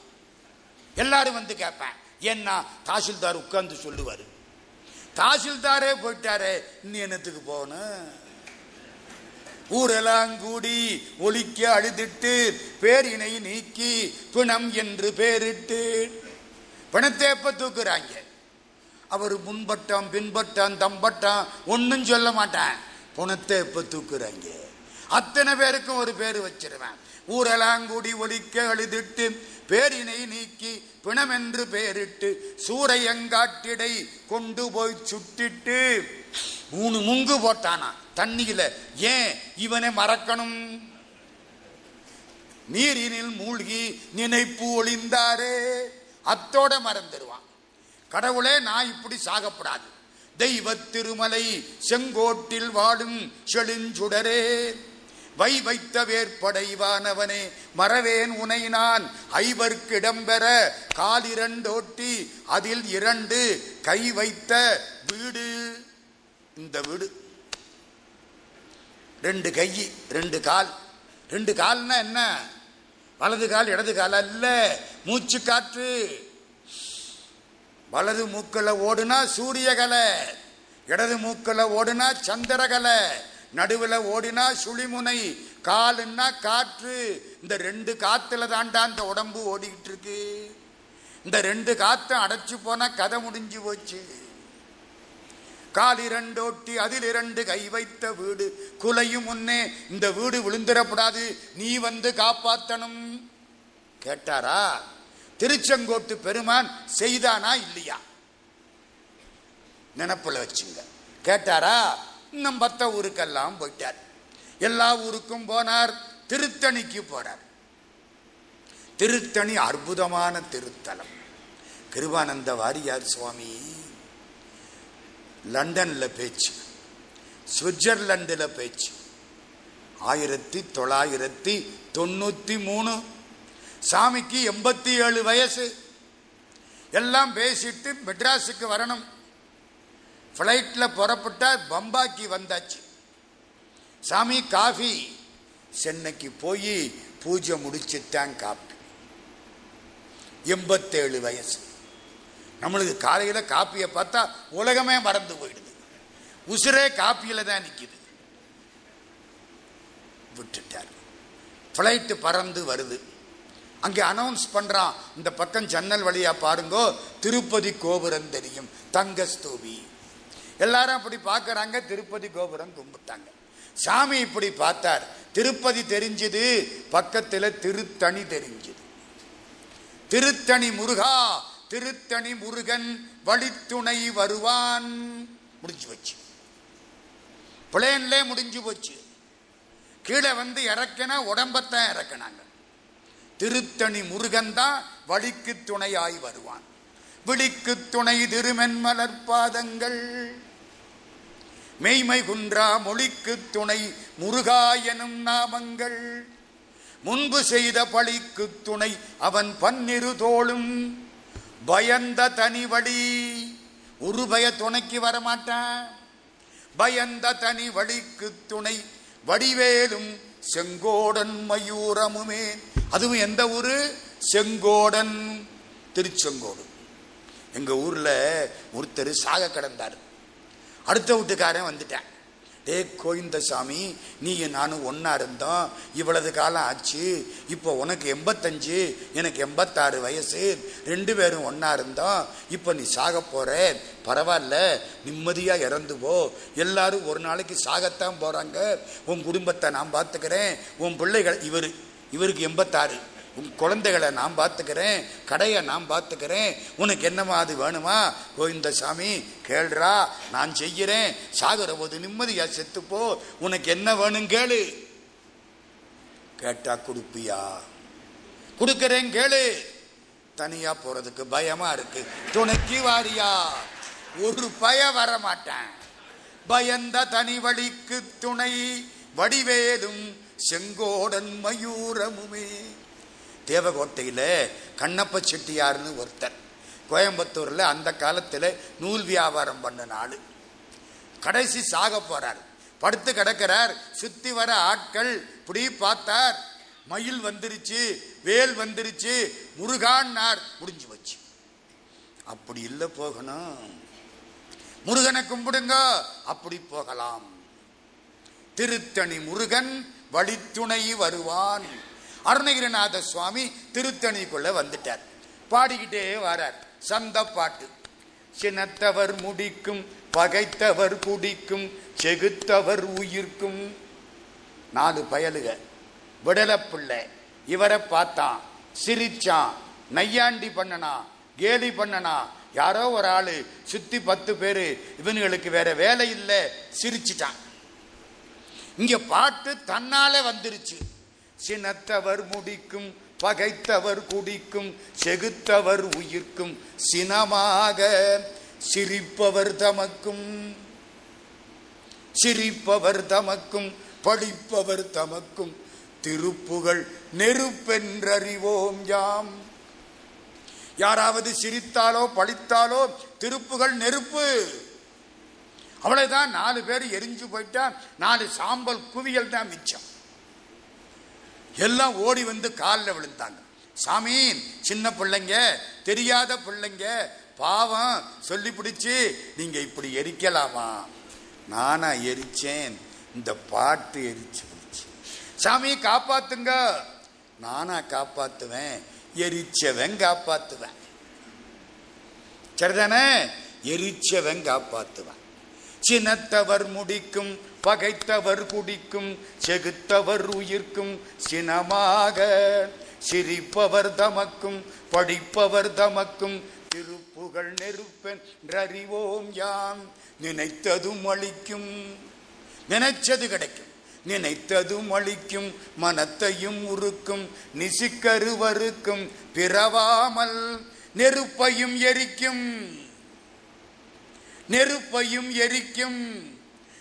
Speaker 3: எல்லாரும் வந்து கேட்பேன் ஏன்னா தாசில்தார் உட்கார்ந்து சொல்லுவாரு. தாசில்தாரே போயிட்டாரே இன்னும் என்னத்துக்கு போகணும்? ஊரெல்லாம் கூடி ஒலிக்க அழுதிட்டு பேரினை நீக்கி பிணம் என்று பேரிட்டு பிணத்தை எப்ப தூக்குறாங்க? அவர் முன்பட்டம் பின்பட்டம் தம்பட்டம் ஒன்னும் சொல்ல மாட்டேன். பிணத்தை எப்ப தூக்குறாங்க? அத்தனை பேருக்கும் ஒரு பேர் வச்சிருவேன். ஊரெல்லாம் கூடி ஒலிக்க அழுதிட்டு பேரினை நீக்கி பிணமென்று பேரிட்டு சூரையங்காட்டிடை கொண்டு போய் சுட்டிட்டு மூணு முங்கு போட்டானா தண்ணியில. ஏன்? இவனை மறக்கணும். நீரினில் மூழ்கி நினைப்பு ஒளிந்தாரே. அத்தோட மறந்துடுவான் கடவுளே நான் இப்படி சாகப்படாது. தெய்வ திருமலை செங்கோட்டில் வாடும் செழுஞ்சுடரே. வை வைத்த வேற்படைவானவனே மறவேன் உனை நான். ஐவர்க்கு இடம்பெற காலிரண்டோட்டி அதில் இரண்டு கை வைத்த வீடு. இந்த வீடு. ரெண்டு கை ரெண்டு கால். ரெண்டு கால்னா என்ன? வலது கால் இடது கால் அல்ல. மூச்சு காற்று. வலது மூக்கில் ஓடுனா சூரியகலை. இடது மூக்கில் ஓடுனா சந்திரகலை. நடுவில் ஓடினா சுழிமுனை காலுன்னா காற்று. இந்த ரெண்டு காத்துல தாண்டா இந்த உடம்பு ஓடிக்கிட்டு இருக்கு இந்த ரெண்டு காத்து அடைச்சு போனா கதை முடிஞ்சு போச்சு. கால் இரண்டோட்டி அதில் இரண்டு கை வைத்த வீடு. குலையும் முன்னே இந்த வீடு விழுந்துடக்கூடாது நீ வந்து காப்பாத்தணும். கேட்டாரா? திருச்செங்கோட்டு பெருமான் செய்தானா இல்லையா? நினப்பில் வச்சுங்க. கேட்டாரா? இன்னும் பத்த ஊருக்கெல்லாம் போயிட்டார். எல்லா ஊருக்கும் போனார் திருத்தணிக்கு போனார். திருத்தணி அற்புதமான திருத்தலம். கிருபானந்த வாரியார் சுவாமி லண்டன்ல பேச்சு சுவிட்சர்லாண்டில் பேச்சு. ஆயிரத்தி தொள்ளாயிரத்தி தொண்ணூற்றி மூணு சாமிக்கு எண்பத்தி ஏழு வயசு. எல்லாம் பேசிட்டு மெட்ராஸுக்கு வரணும். ஃப்ளைட்டில் புறப்பட்டா பம்பாக்கி வந்தாச்சு. சாமி காஃபி. சென்னைக்கு போய் பூஜை முடிச்சுட்டான் காப்பி. எண்பத்தேழு வயசு. நம்மளுக்கு காலையில் காப்பியை பார்த்தா உலகமே மறந்து போயிடுது. உசுரே காப்பியில் தான் நிற்கிது விட்டுட்டார். ஃப்ளைட்டு பறந்து வருது. அங்கே அனௌன்ஸ் பண்றான் இந்த பக்கம் ஜன்னல் வழியா பாருங்கோ திருப்பதி கோபுரம் தெரியும் தங்கஸ்தூபி. எல்லாரும் அப்படி பார்க்கறாங்க. திருப்பதி கோபுரம் கும்பிட்டாங்க. சாமி இப்படி பார்த்தார். திருப்பதி தெரிஞ்சது பக்கத்தில் திருத்தணி தெரிஞ்சது. திருத்தணி முருகா திருத்தணி முருகன் வழித்துணை வருவான். முடிஞ்சு போச்சு. பிளேன்ல முடிஞ்சு போச்சு. கீழே வந்து இறக்கினா உடம்பத்தான் இறக்கினாங்க. திருத்தணி முருகன் தான் வழிக்கு துணையாய் வருவான். விழிக்கு துணை திருமென்மலர் பாதங்கள். மெய்மை குன்றா மொழிக்கு துணை முருகா எனும் நாமங்கள். முன்பு செய்த பழிக்கு துணை அவன் பன்னிரு தோளும். பயந்த தனிவழி ஒரு பய துணைக்கு வரமாட்டான் பயந்த தனி வழிக்கு துணை வடிவேலும் செங்கோடன் மயூரமுமே. அதுவும் எந்த ஊரு? செங்கோடன் திருச்செங்கோடு. எங்க ஊர்ல ஒருத்தர் சாக கிடந்தார். அடுத்த வீட்டுக்காரன் வந்துட்டேன். டே கோவிந்தசாமி நீ நானும் ஒன்றா இருந்தோம். இவ்வளவு காலம் ஆச்சு. இப்போ உனக்கு எண்பத்தஞ்சு எனக்கு எண்பத்தாறு வயசு. ரெண்டு பேரும் ஒன்றா இருந்தோம். இப்போ நீ சாக போகிற பரவாயில்ல நிம்மதியாக இறந்து போ. எல்லாரும் ஒரு நாளைக்கு சாகத்தான் போகிறாங்க உன் குடும்பத்தை நான் பார்த்துக்கிறேன். உன் பிள்ளைகள் இவர் இவருக்கு எண்பத்தாறு. உன் குழந்தைகளை நான் பார்த்துக்கிறேன் கடையை நான் பார்த்துக்கிறேன் உனக்கு என்னமா அது வேணுமா? கோவிந்தசாமி கேள்றா நான் செய்கிறேன். சாகுற போது நிம்மதியா செத்துப்போ உனக்கு என்ன வேணும் கேளு. கேட்டா கொடுப்பியா? கொடுக்கறேன் கேளு. தனியா போறதுக்கு பயமா இருக்கு. துணைக்கு வாரியா? ஒரு பய வர மாட்டேன் பயந்த தனி வழிக்கு துணை வடிவேலும் செங்கோடன் மயூரமுமே. தேவகோட்டையில் கண்ணப்ப செட்டியார்னு ஒருத்தர் கோயம்புத்தூரில் அந்த காலத்தில் நூல் வியாபாரம் பண்ண நாள் கடைசி சாக போகிறார் படுத்து கிடக்கிறார். சுற்றி வர ஆட்கள் இப்படி பார்த்தார். மயில் வந்துருச்சு வேல் வந்துருச்சு முருகான்னார். முடிஞ்சு வச்சு அப்படி இல்லை போகணும். முருகனை கும்பிடுங்க அப்படி போகலாம். திருத்தணி முருகன் வழித்துணை வருவான். அருணகிரிநாத சுவாமி திருத்தணிக்குள்ள வந்துட்டார். பாடிக்கிட்டே வரார். சந்த பாட்டு. சினத்தவர் முடிக்கும் பகைத்தவர் குடிக்கும் செகுத்தவர் உயிர்க்கும். நாலு பயலுக. விடல பிள்ளை. இவரை பார்த்தான் சிரிச்சான். நையாண்டி பண்ணனா கேலி பண்ணனா. யாரோ ஒரு ஆளு சுத்தி பத்து பேரு இவனுங்களுக்கு வேற வேலை இல்லை. சிரிச்சிட்டான். இங்க பாட்டு தன்னாலே வந்துருச்சு. சினத்தவர் முடிக்கும் பகைத்தவர் குடிக்கும் செகுத்தவர் உயிர்க்கும் சினமாக சிரிப்பவர் தமக்கும். சிரிப்பவர் தமக்கும் படிப்பவர் தமக்கும். திருப்புகள் நெருப்பென்றறிவோம் யாம். யாராவது சிரித்தாலோ படித்தாலோ திருப்புகள் நெருப்பு. அவ்வளவுதான் நாலு பேர் எரிஞ்சு போயிட்டா நாலு சாம்பல் குவியல் தான் மிச்சம். எல்லாம் ஓடி வந்து காலில் விழுந்தாங்க. சாமி சின்ன பிள்ளைங்க தெரியாத பிள்ளைங்க பாவம் சொல்லி பிடிச்சி நீங்கள் இப்படி எரிக்கலாமா? நானா எரிச்சேன். இந்த பாட்டு எரிச்சு பிடிச்சி. சாமி காப்பாத்துங்க. நானா காப்பாத்துவேன். எரிச்சவன் காப்பாத்துவேன். சரிதானே? எரிச்சவன் காப்பாத்துவேன். சினத்தவர் முடிக்கும் பகைத்தவர் குடிக்கும் செகுத்தவர் உயிர்க்கும் சினமாக. சிரிப்பவர் தமக்கும் படிப்பவர் தமக்கும் திருப்புகழ் நெருப்பென்றறிவோம் யாம். நினைத்ததும் அளிக்கும் நினைச்சது கிடைக்கும். நினைத்ததும் அளிக்கும் மனத்தையும் உருக்கும் நிசிக்கருவருக்கும் பிறவாமல் நெருப்பையும் எரிக்கும். நெருப்பையும் எரிக்கும்.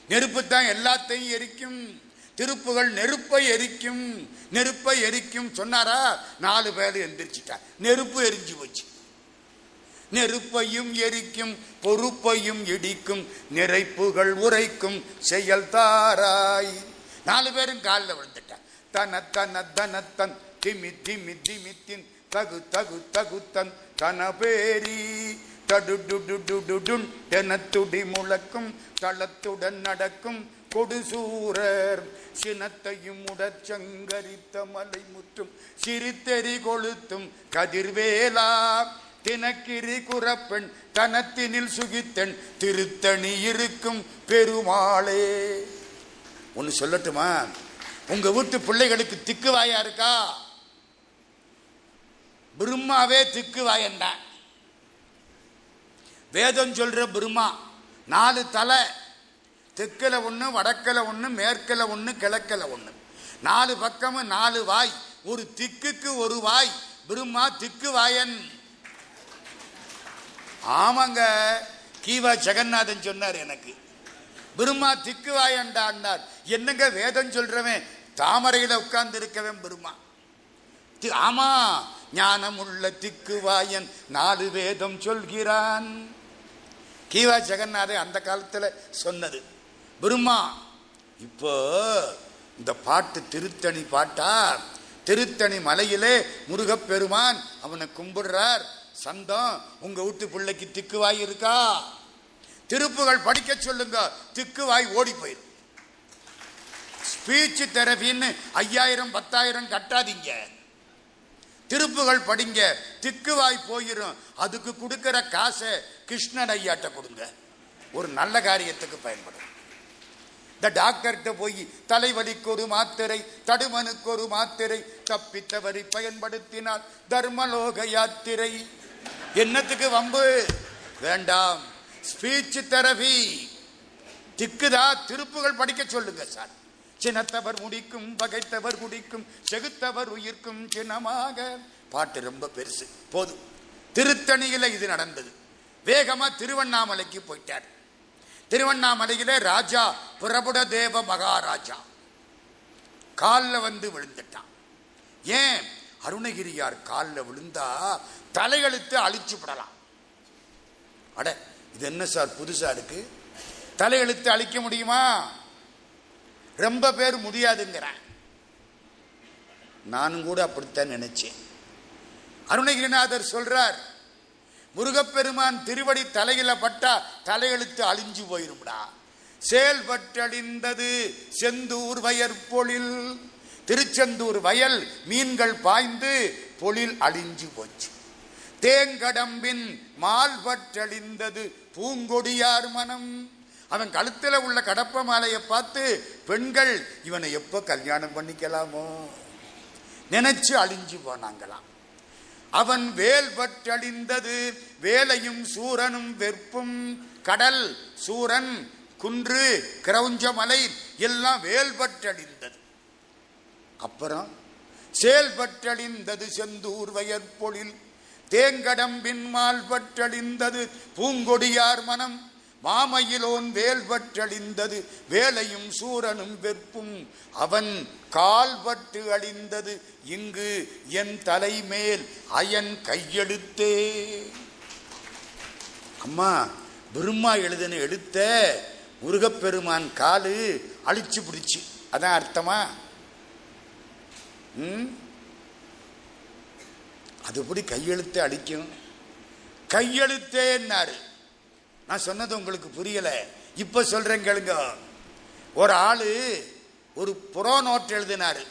Speaker 3: நெருப்பு தான் எல்லாத்தையும் எரிக்கும். திருப்புகள் நெருப்பை எரிக்கும். நெருப்பை எரிக்கும். சொன்னாரா? நாலு பேர் எந்திரிச்சிட்டார் நெருப்பு எரிஞ்சு போச்சு. நெருப்பையும் எரிக்கும். பொறுப்பையும் இடிக்கும். நிறைப்புகள் உரைக்கும். செயல் தாராய். நாலு பேரும் காலில் விழுந்துட்டான் தன தன தனத்தன் திமி திமி திமித்தின். தகு தகு தகுத்தன். தன பேரி தடுடுடுடுடுடுன் என முழக்கும் தளத்துடன் நடக்கும் கொடுசூரர். சினத்தையும் உடச்சங்கரித்த மலை முற்றும் சிரித்தெறி கொளுத்தும் கதிர்வேலா. தினக்கிரி குறப்பெண் தனத்தினில் சுகித்தெண் திருத்தணி இருக்கும் பெருமாளே. ஒன்னு சொல்லட்டுமா? உங்க வீட்டு பிள்ளைகளுக்கு திக்குவாயா இருக்கா? பிரம்மாவே திக்குவாயன்தான் வேதம் சொல்ற பிரம்மா நாலு தலை தெற்கில் ஒன்று வடக்கில் ஒன்று மேற்கில் ஒன்று கிழக்கில் ஒன்று நாலு பக்கமும் நாலு வாய். ஒரு திக்குக்கு ஒரு வாய். பிரம்மா திக்கு வாயன். ஆமாங்க கீவா ஜெகநாதன் சொன்னார் எனக்கு. பிரம்மா திக்கு வாயண்டான்னார் என்னங்க வேதம் சொல்றவன்? தாமரையில் உட்கார்ந்து இருக்கவன் பிரம்மா தி- ஆமா ஞானமுள்ள திக்குவாயன் நாலு வேதம் சொல்கிறான். கீவா ஜெகநாதை அந்த காலத்தில் சொன்னது. பிரம்மா இப்போ இந்த பாட்டு திருத்தணி பாட்டா? திருத்தணி மலையிலே முருகப்பெருமான் அவனை கும்பிடுறார். சந்தம் உங்க வீட்டு பிள்ளைக்கு திக்குவாய் இருக்கா? திருப்புகள் படிக்க சொல்லுங்க திக்குவாய் ஓடி போயிடும் ஸ்பீச் தெரபின்னு ஐயாயிரம் பத்தாயிரம் கட்டாதீங்க. திருப்புகள் படிங்க திக்குவாய் போயிரும். அதுக்கு கொடுக்கிற காசை கிருஷ்ணன் ஐயாட்ட கொடுங்க. ஒரு நல்ல காரியத்துக்கு பயன்படும். இந்த டாக்டர்கிட்ட போய் தலைவலிக்கு ஒரு மாத்திரை தடுமனுக்கு ஒரு மாத்திரை தப்பித்தவரை பயன்படுத்தினால் தர்மலோக யாத்திரை. என்னத்துக்கு வம்பு? வேண்டாம். Speech therapy. திக்குதா? திருப்புகள் படிக்க சொல்லுங்க சார். சினத்தவர் முடிக்கும் பகைத்தவர் குடிக்கும் செகுத்தவர் உயிர்க்கும் சின்னமாக. பாட்டு ரொம்ப பெருசு. போதும். திருத்தணியில இது நடந்தது. வேகமா திருவண்ணாமலைக்கு போயிட்டார். திருவண்ணாமலையில் ராஜா பிரபுட தேவ மகாராஜா. காலில் வந்து விழுந்துட்டான். ஏன்? அருணகிரியார் காலில் விழுந்தா தலையெழுத்து அழிச்சு விடலாம். அட இது என்ன சார் புதுசா இருக்கு? தலையெழுத்து அழிக்க முடியுமா? ரொம்ப பேர் முடியாதுங்கிறேன். நானும் கூட அப்படித்தான் நினைச்சேன். அருணகிரிநாதர் சொல்றார் முருகப்பெருமான் திருவடி தலையில பட்டா தலையெழுத்து அழிஞ்சு போயிரும்டா. செயல்பட்டழிந்தது செந்தூர் வயற்பொழில் திருச்செந்தூர் வயல் மீன்கள் பாய்ந்து பொழில் அழிஞ்சு போச்சு. தேங்கடம்பின் மால்பற்றழிந்தது பூங்கொடியார் மனம். அவன் கழுத்தில் உள்ள கடப்ப மாலையை பார்த்து பெண்கள் இவனை எப்போ கல்யாணம் பண்ணிக்கலாமோ? நினைச்சு அழிஞ்சு போனாங்களாம். அவன் வேல் பற்றழிந்தது வேலையும் சூரனும் வெறுப்பும் கடல் சூரன் குன்று கிரௌஞ்சமலை எல்லாம் வேல் பற்றழிந்தது அப்புறம் செயல்பற்றழிந்தது செந்தூர் வயற்பொழில் தேங்கடம்பின் மால் பற்றழிந்தது பூங்கொடியார் மனம் மாமையிலோன் வேல்பற்றழிந்தது வேலையும் சூரனும் வெப்பும். அவன் கால்பட்டு அழிந்தது இங்கு என் தலைமேல் அயன் கையெழுத்தே. அம்மா பிரம்மா எழுதுன எழுத்த முருகப்பெருமான் காலு அழிச்சு பிடிச்சு. அதான் அர்த்தமா? அதுபடி அது கையெழுத்தை அடிக்கும் கையெழுத்தேன்னாரு. நான் சொன்னது உங்களுக்கு புரியலை. இப்போ சொல்கிறேன் கேளுங்க. ஒரு ஆள் ஒரு புறோ நோட் எழுதினாரு.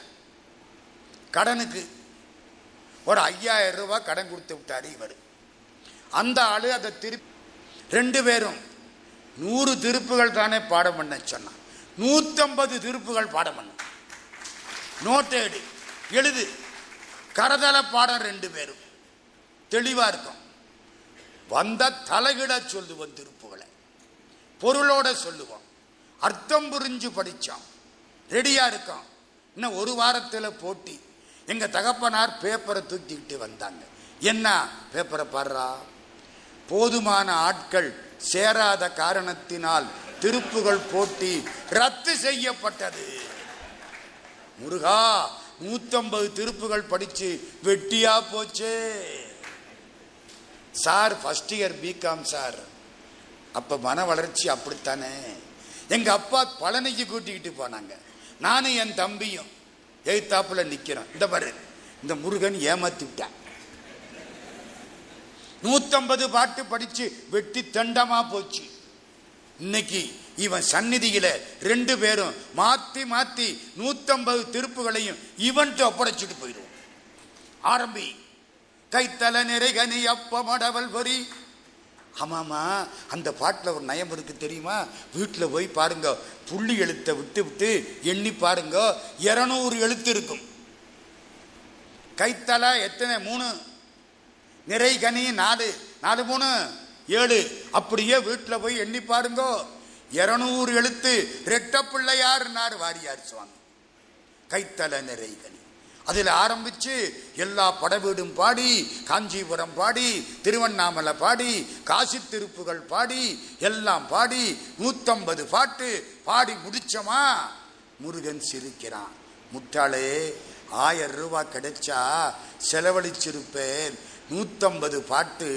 Speaker 3: கடனுக்கு. ஒரு ஐயாயிரம் ரூபாய் கடன் கொடுத்து விட்டார் இவர். அந்த ஆள் அதை திருப்பி ரெண்டு பேரும் நூறு திருப்புகள் தானே பாடம் பண்ண சொன்னான். நூற்றம்பது திருப்புகள் பாடம் பண்ண நோட்டை எடு. எழுது. கரதள பாடம் ரெண்டு பேரும். தெளிவாக இருக்கும். வந்த தலைகிட சொல்லுவோம் திருப்புகளை. பொருளோட சொல்லுவோம். அர்த்தம் புரிஞ்சு படித்தோம் ரெடியாக இருக்கோம் இன்னும் ஒரு வாரத்தில் போட்டி. எங்கள் தகப்பனார் பேப்பரை தூக்கிக்கிட்டு வந்தாங்க. என்ன பேப்பரை பாடுறா? போதுமான ஆட்கள் சேராத காரணத்தினால் திருப்புகள் போட்டி ரத்து செய்யப்பட்டது. முருகா நூத்தம்பது திருப்புகள் படிச்சு வெட்டியா போச்சே. Sir first year BCom sir. அப்போ மன வளர்ச்சி அப்படித்தானே? எங்கள் அப்பா பழனிக்கு கூட்டிக்கிட்டு போனாங்க. நானும் என் தம்பியும் எய்த்தாப்புல நிற்கிறோம் இந்த பாரு இந்த முருகன் ஏமாத்தி விட்டான். நூற்றம்பது பாட்டு படித்து வெட்டி தண்டமாக போச்சு. இன்னைக்கு இவன் சந்நிதியில் ரெண்டு பேரும் மாற்றி மாற்றி நூற்றம்பது திருப்புகளையும் இவன்ட்டு ஒப்படைச்சிட்டு போயிடுவோம். ஆரம்பி கைத்தல நிறைகனி அப்பமடவல் பொறி ஆமாமா அந்த பாட்டில் ஒரு நயம் இருக்கு தெரியுமா? வீட்டில் போய் பாருங்க புள்ளி எழுத்தை விட்டு விட்டு எண்ணி பாருங்க இரநூறு எழுத்து இருக்கும். கைத்தல எத்தனை? மூணு. நிறைகனி நாலு. நாலு மூணு. ஏழு. அப்படியே வீட்டில் போய் எண்ணி பாருங்க இரநூறு எழுத்து. ரெட்ட பிள்ளையாருன்னாரு வாரியார் சுவாமி. கைத்தல நிறைகனி. அதில் ஆரம்பிச்சு எல்லா படவீடும் பாடி காஞ்சிபுரம் பாடி திருவண்ணாமலை பாடி காசி திருப்புகள் பாடி எல்லாம் பாடி நூத்தம்பது பாட்டு பாடி முடிச்சோமா? முருகன் சிரிக்கிறான். முட்டாளே ஆயிரம் ரூபா கிடைச்சா செலவழிச்சிருப்பேன். நூத்தம்பது பாட்டு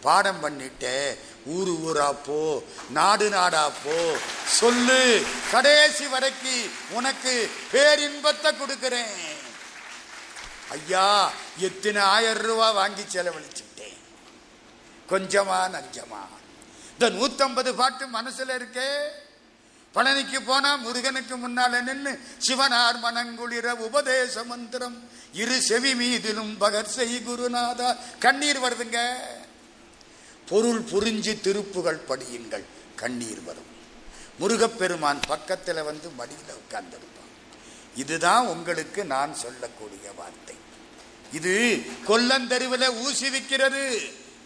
Speaker 3: பாடம் பண்ணிட்டேன் ஊரு ஊரா போ நாடு நாடா போ. சொல்லு கடைசி வரைக்கு உனக்கு பேரின்பத்தை கொடுக்கிறேன். ஐயா எத்தனை ஆயிரம் ரூபா வாங்கி செலவழிச்சுட்டேன். கொஞ்சமா நஞ்சமா. இந்த நூத்தம்பது பாட்டு மனசுல இருக்கே. பழனிக்கு போனா முருகனுக்கு முன்னால நின்று சிவனார் மனங்குளிர உபதேச மந்திரம். இரு செவி மீதிலும் பகர் செய் குருநாதா. கண்ணீர் வருதுங்க. பொருள் புரிஞ்சு திருப்புகள் படியுங்கள். கண்ணீர் வரும். முருகப்பெருமான் பக்கத்துல வந்து மடியில உட்கார்ந்திருப்பான். இதுதான் உங்களுக்கு நான் சொல்லக்கூடிய வார்த்தை. இது கொல்லந்தருவில் ஊசி விற்கிறது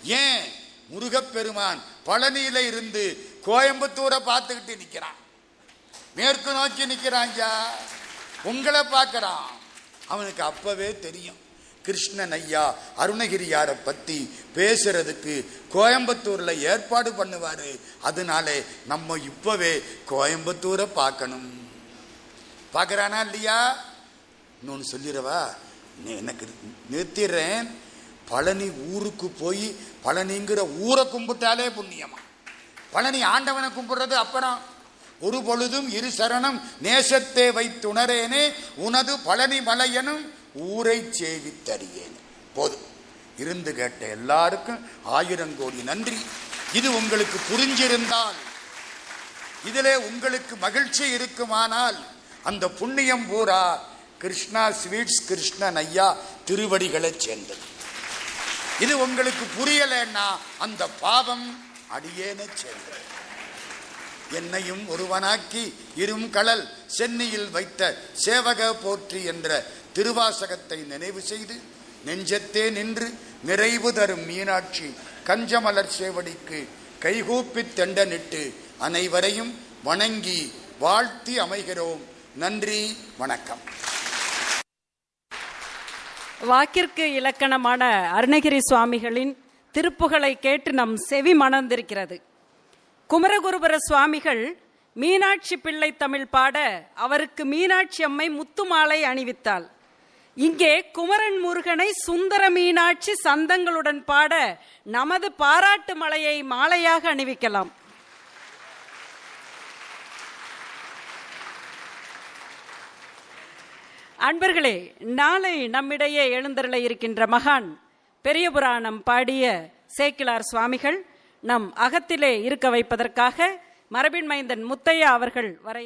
Speaker 3: ஏன்? முருகப்பெருமான் பழனியில இருந்து கோயம்புத்தூரை பார்த்துக்கிட்டு நிற்கிறான் மேற்கு நோக்கி நிக்கிறான் உங்களை பார்க்கறான். அவனுக்கு அப்பவே தெரியும். கிருஷ்ணன் ஐயா அருணகிரியாரை பற்றி பேசுறதுக்கு கோயம்புத்தூரில் ஏற்பாடு பண்ணுவார். அதனாலே நம்ம இப்போவே கோயம்புத்தூரை பார்க்கணும். பார்க்குறானா இல்லையா? இன்னொன்று சொல்லிடவா எனக்கு நிறுத்திடுறேன் பழனி ஊருக்கு போய் பழனிங்கிற ஊரை கும்பிட்டாலே புண்ணியமா? பழனி ஆண்டவனை கும்பிடுறது அப்புறம் ஒரு பொழுதும் இரு சரணம் நேசத்தை வைத்துணரேனே உனது பழனி மலையனும் ஊரை சேவித்தறியேன். போதும். இருந்து கேட்ட எல்லாருக்கும் ஆயிரம் கோடி நன்றி. இது உங்களுக்கு புரிஞ்சிருந்தால் இதிலே உங்களுக்கு மகிழ்ச்சி இருக்குமானால் அந்த புண்ணியம் பூரா கிருஷ்ணா ஸ்வீட்ஸ் கிருஷ்ணன் ஐயா திருவடிகளை சேர்ந்தது. இது உங்களுக்கு புரியலைன்னா அந்த பாவம் அடியேன சேர்ந்தது. என்னையும் ஒருவனாக்கி இரும் கடல் சென்னையில் வைத்த சேவக போற்றி என்ற திருவாசகத்தை நினைவு செய்து நெஞ்சத்தே நின்று நிறைவு தரும் மீனாட்சி கஞ்சமலர் சேவடிக்கு கைகூப்பித் தெண்டனிட்டு அனைவரையும் வணங்கி வாழ்த்தி அமைகிறோம். நன்றி வணக்கம்.
Speaker 1: வாக்கிற்கு இலக்கணமான அருணகிரி சுவாமிகளின் திருப்புகளை கேட்டு நம் செவி மணந்திருக்கிறது. குமரகுருபர சுவாமிகள் மீனாட்சி பிள்ளை தமிழ் பாட அவருக்கு மீனாட்சி அம்மை முத்துமாலை அணிவித்தாள். இங்கே குமரன் முருகனை சுந்தர மீனாட்சி சந்தங்களுடன் பாட நமது பாராட்டு மலையை மாலையாக அணிவிக்கலாம். அன்பர்களே நாளை நம்மிடையே எழுந்தருள இருக்கின்ற மகான் பெரிய புராணம் பாடிய சேக்கிலார் சுவாமிகள் நம் அகத்திலே இருக்க வைப்பதற்காக மரபின் மைந்தன் முத்தையா அவர்கள் வர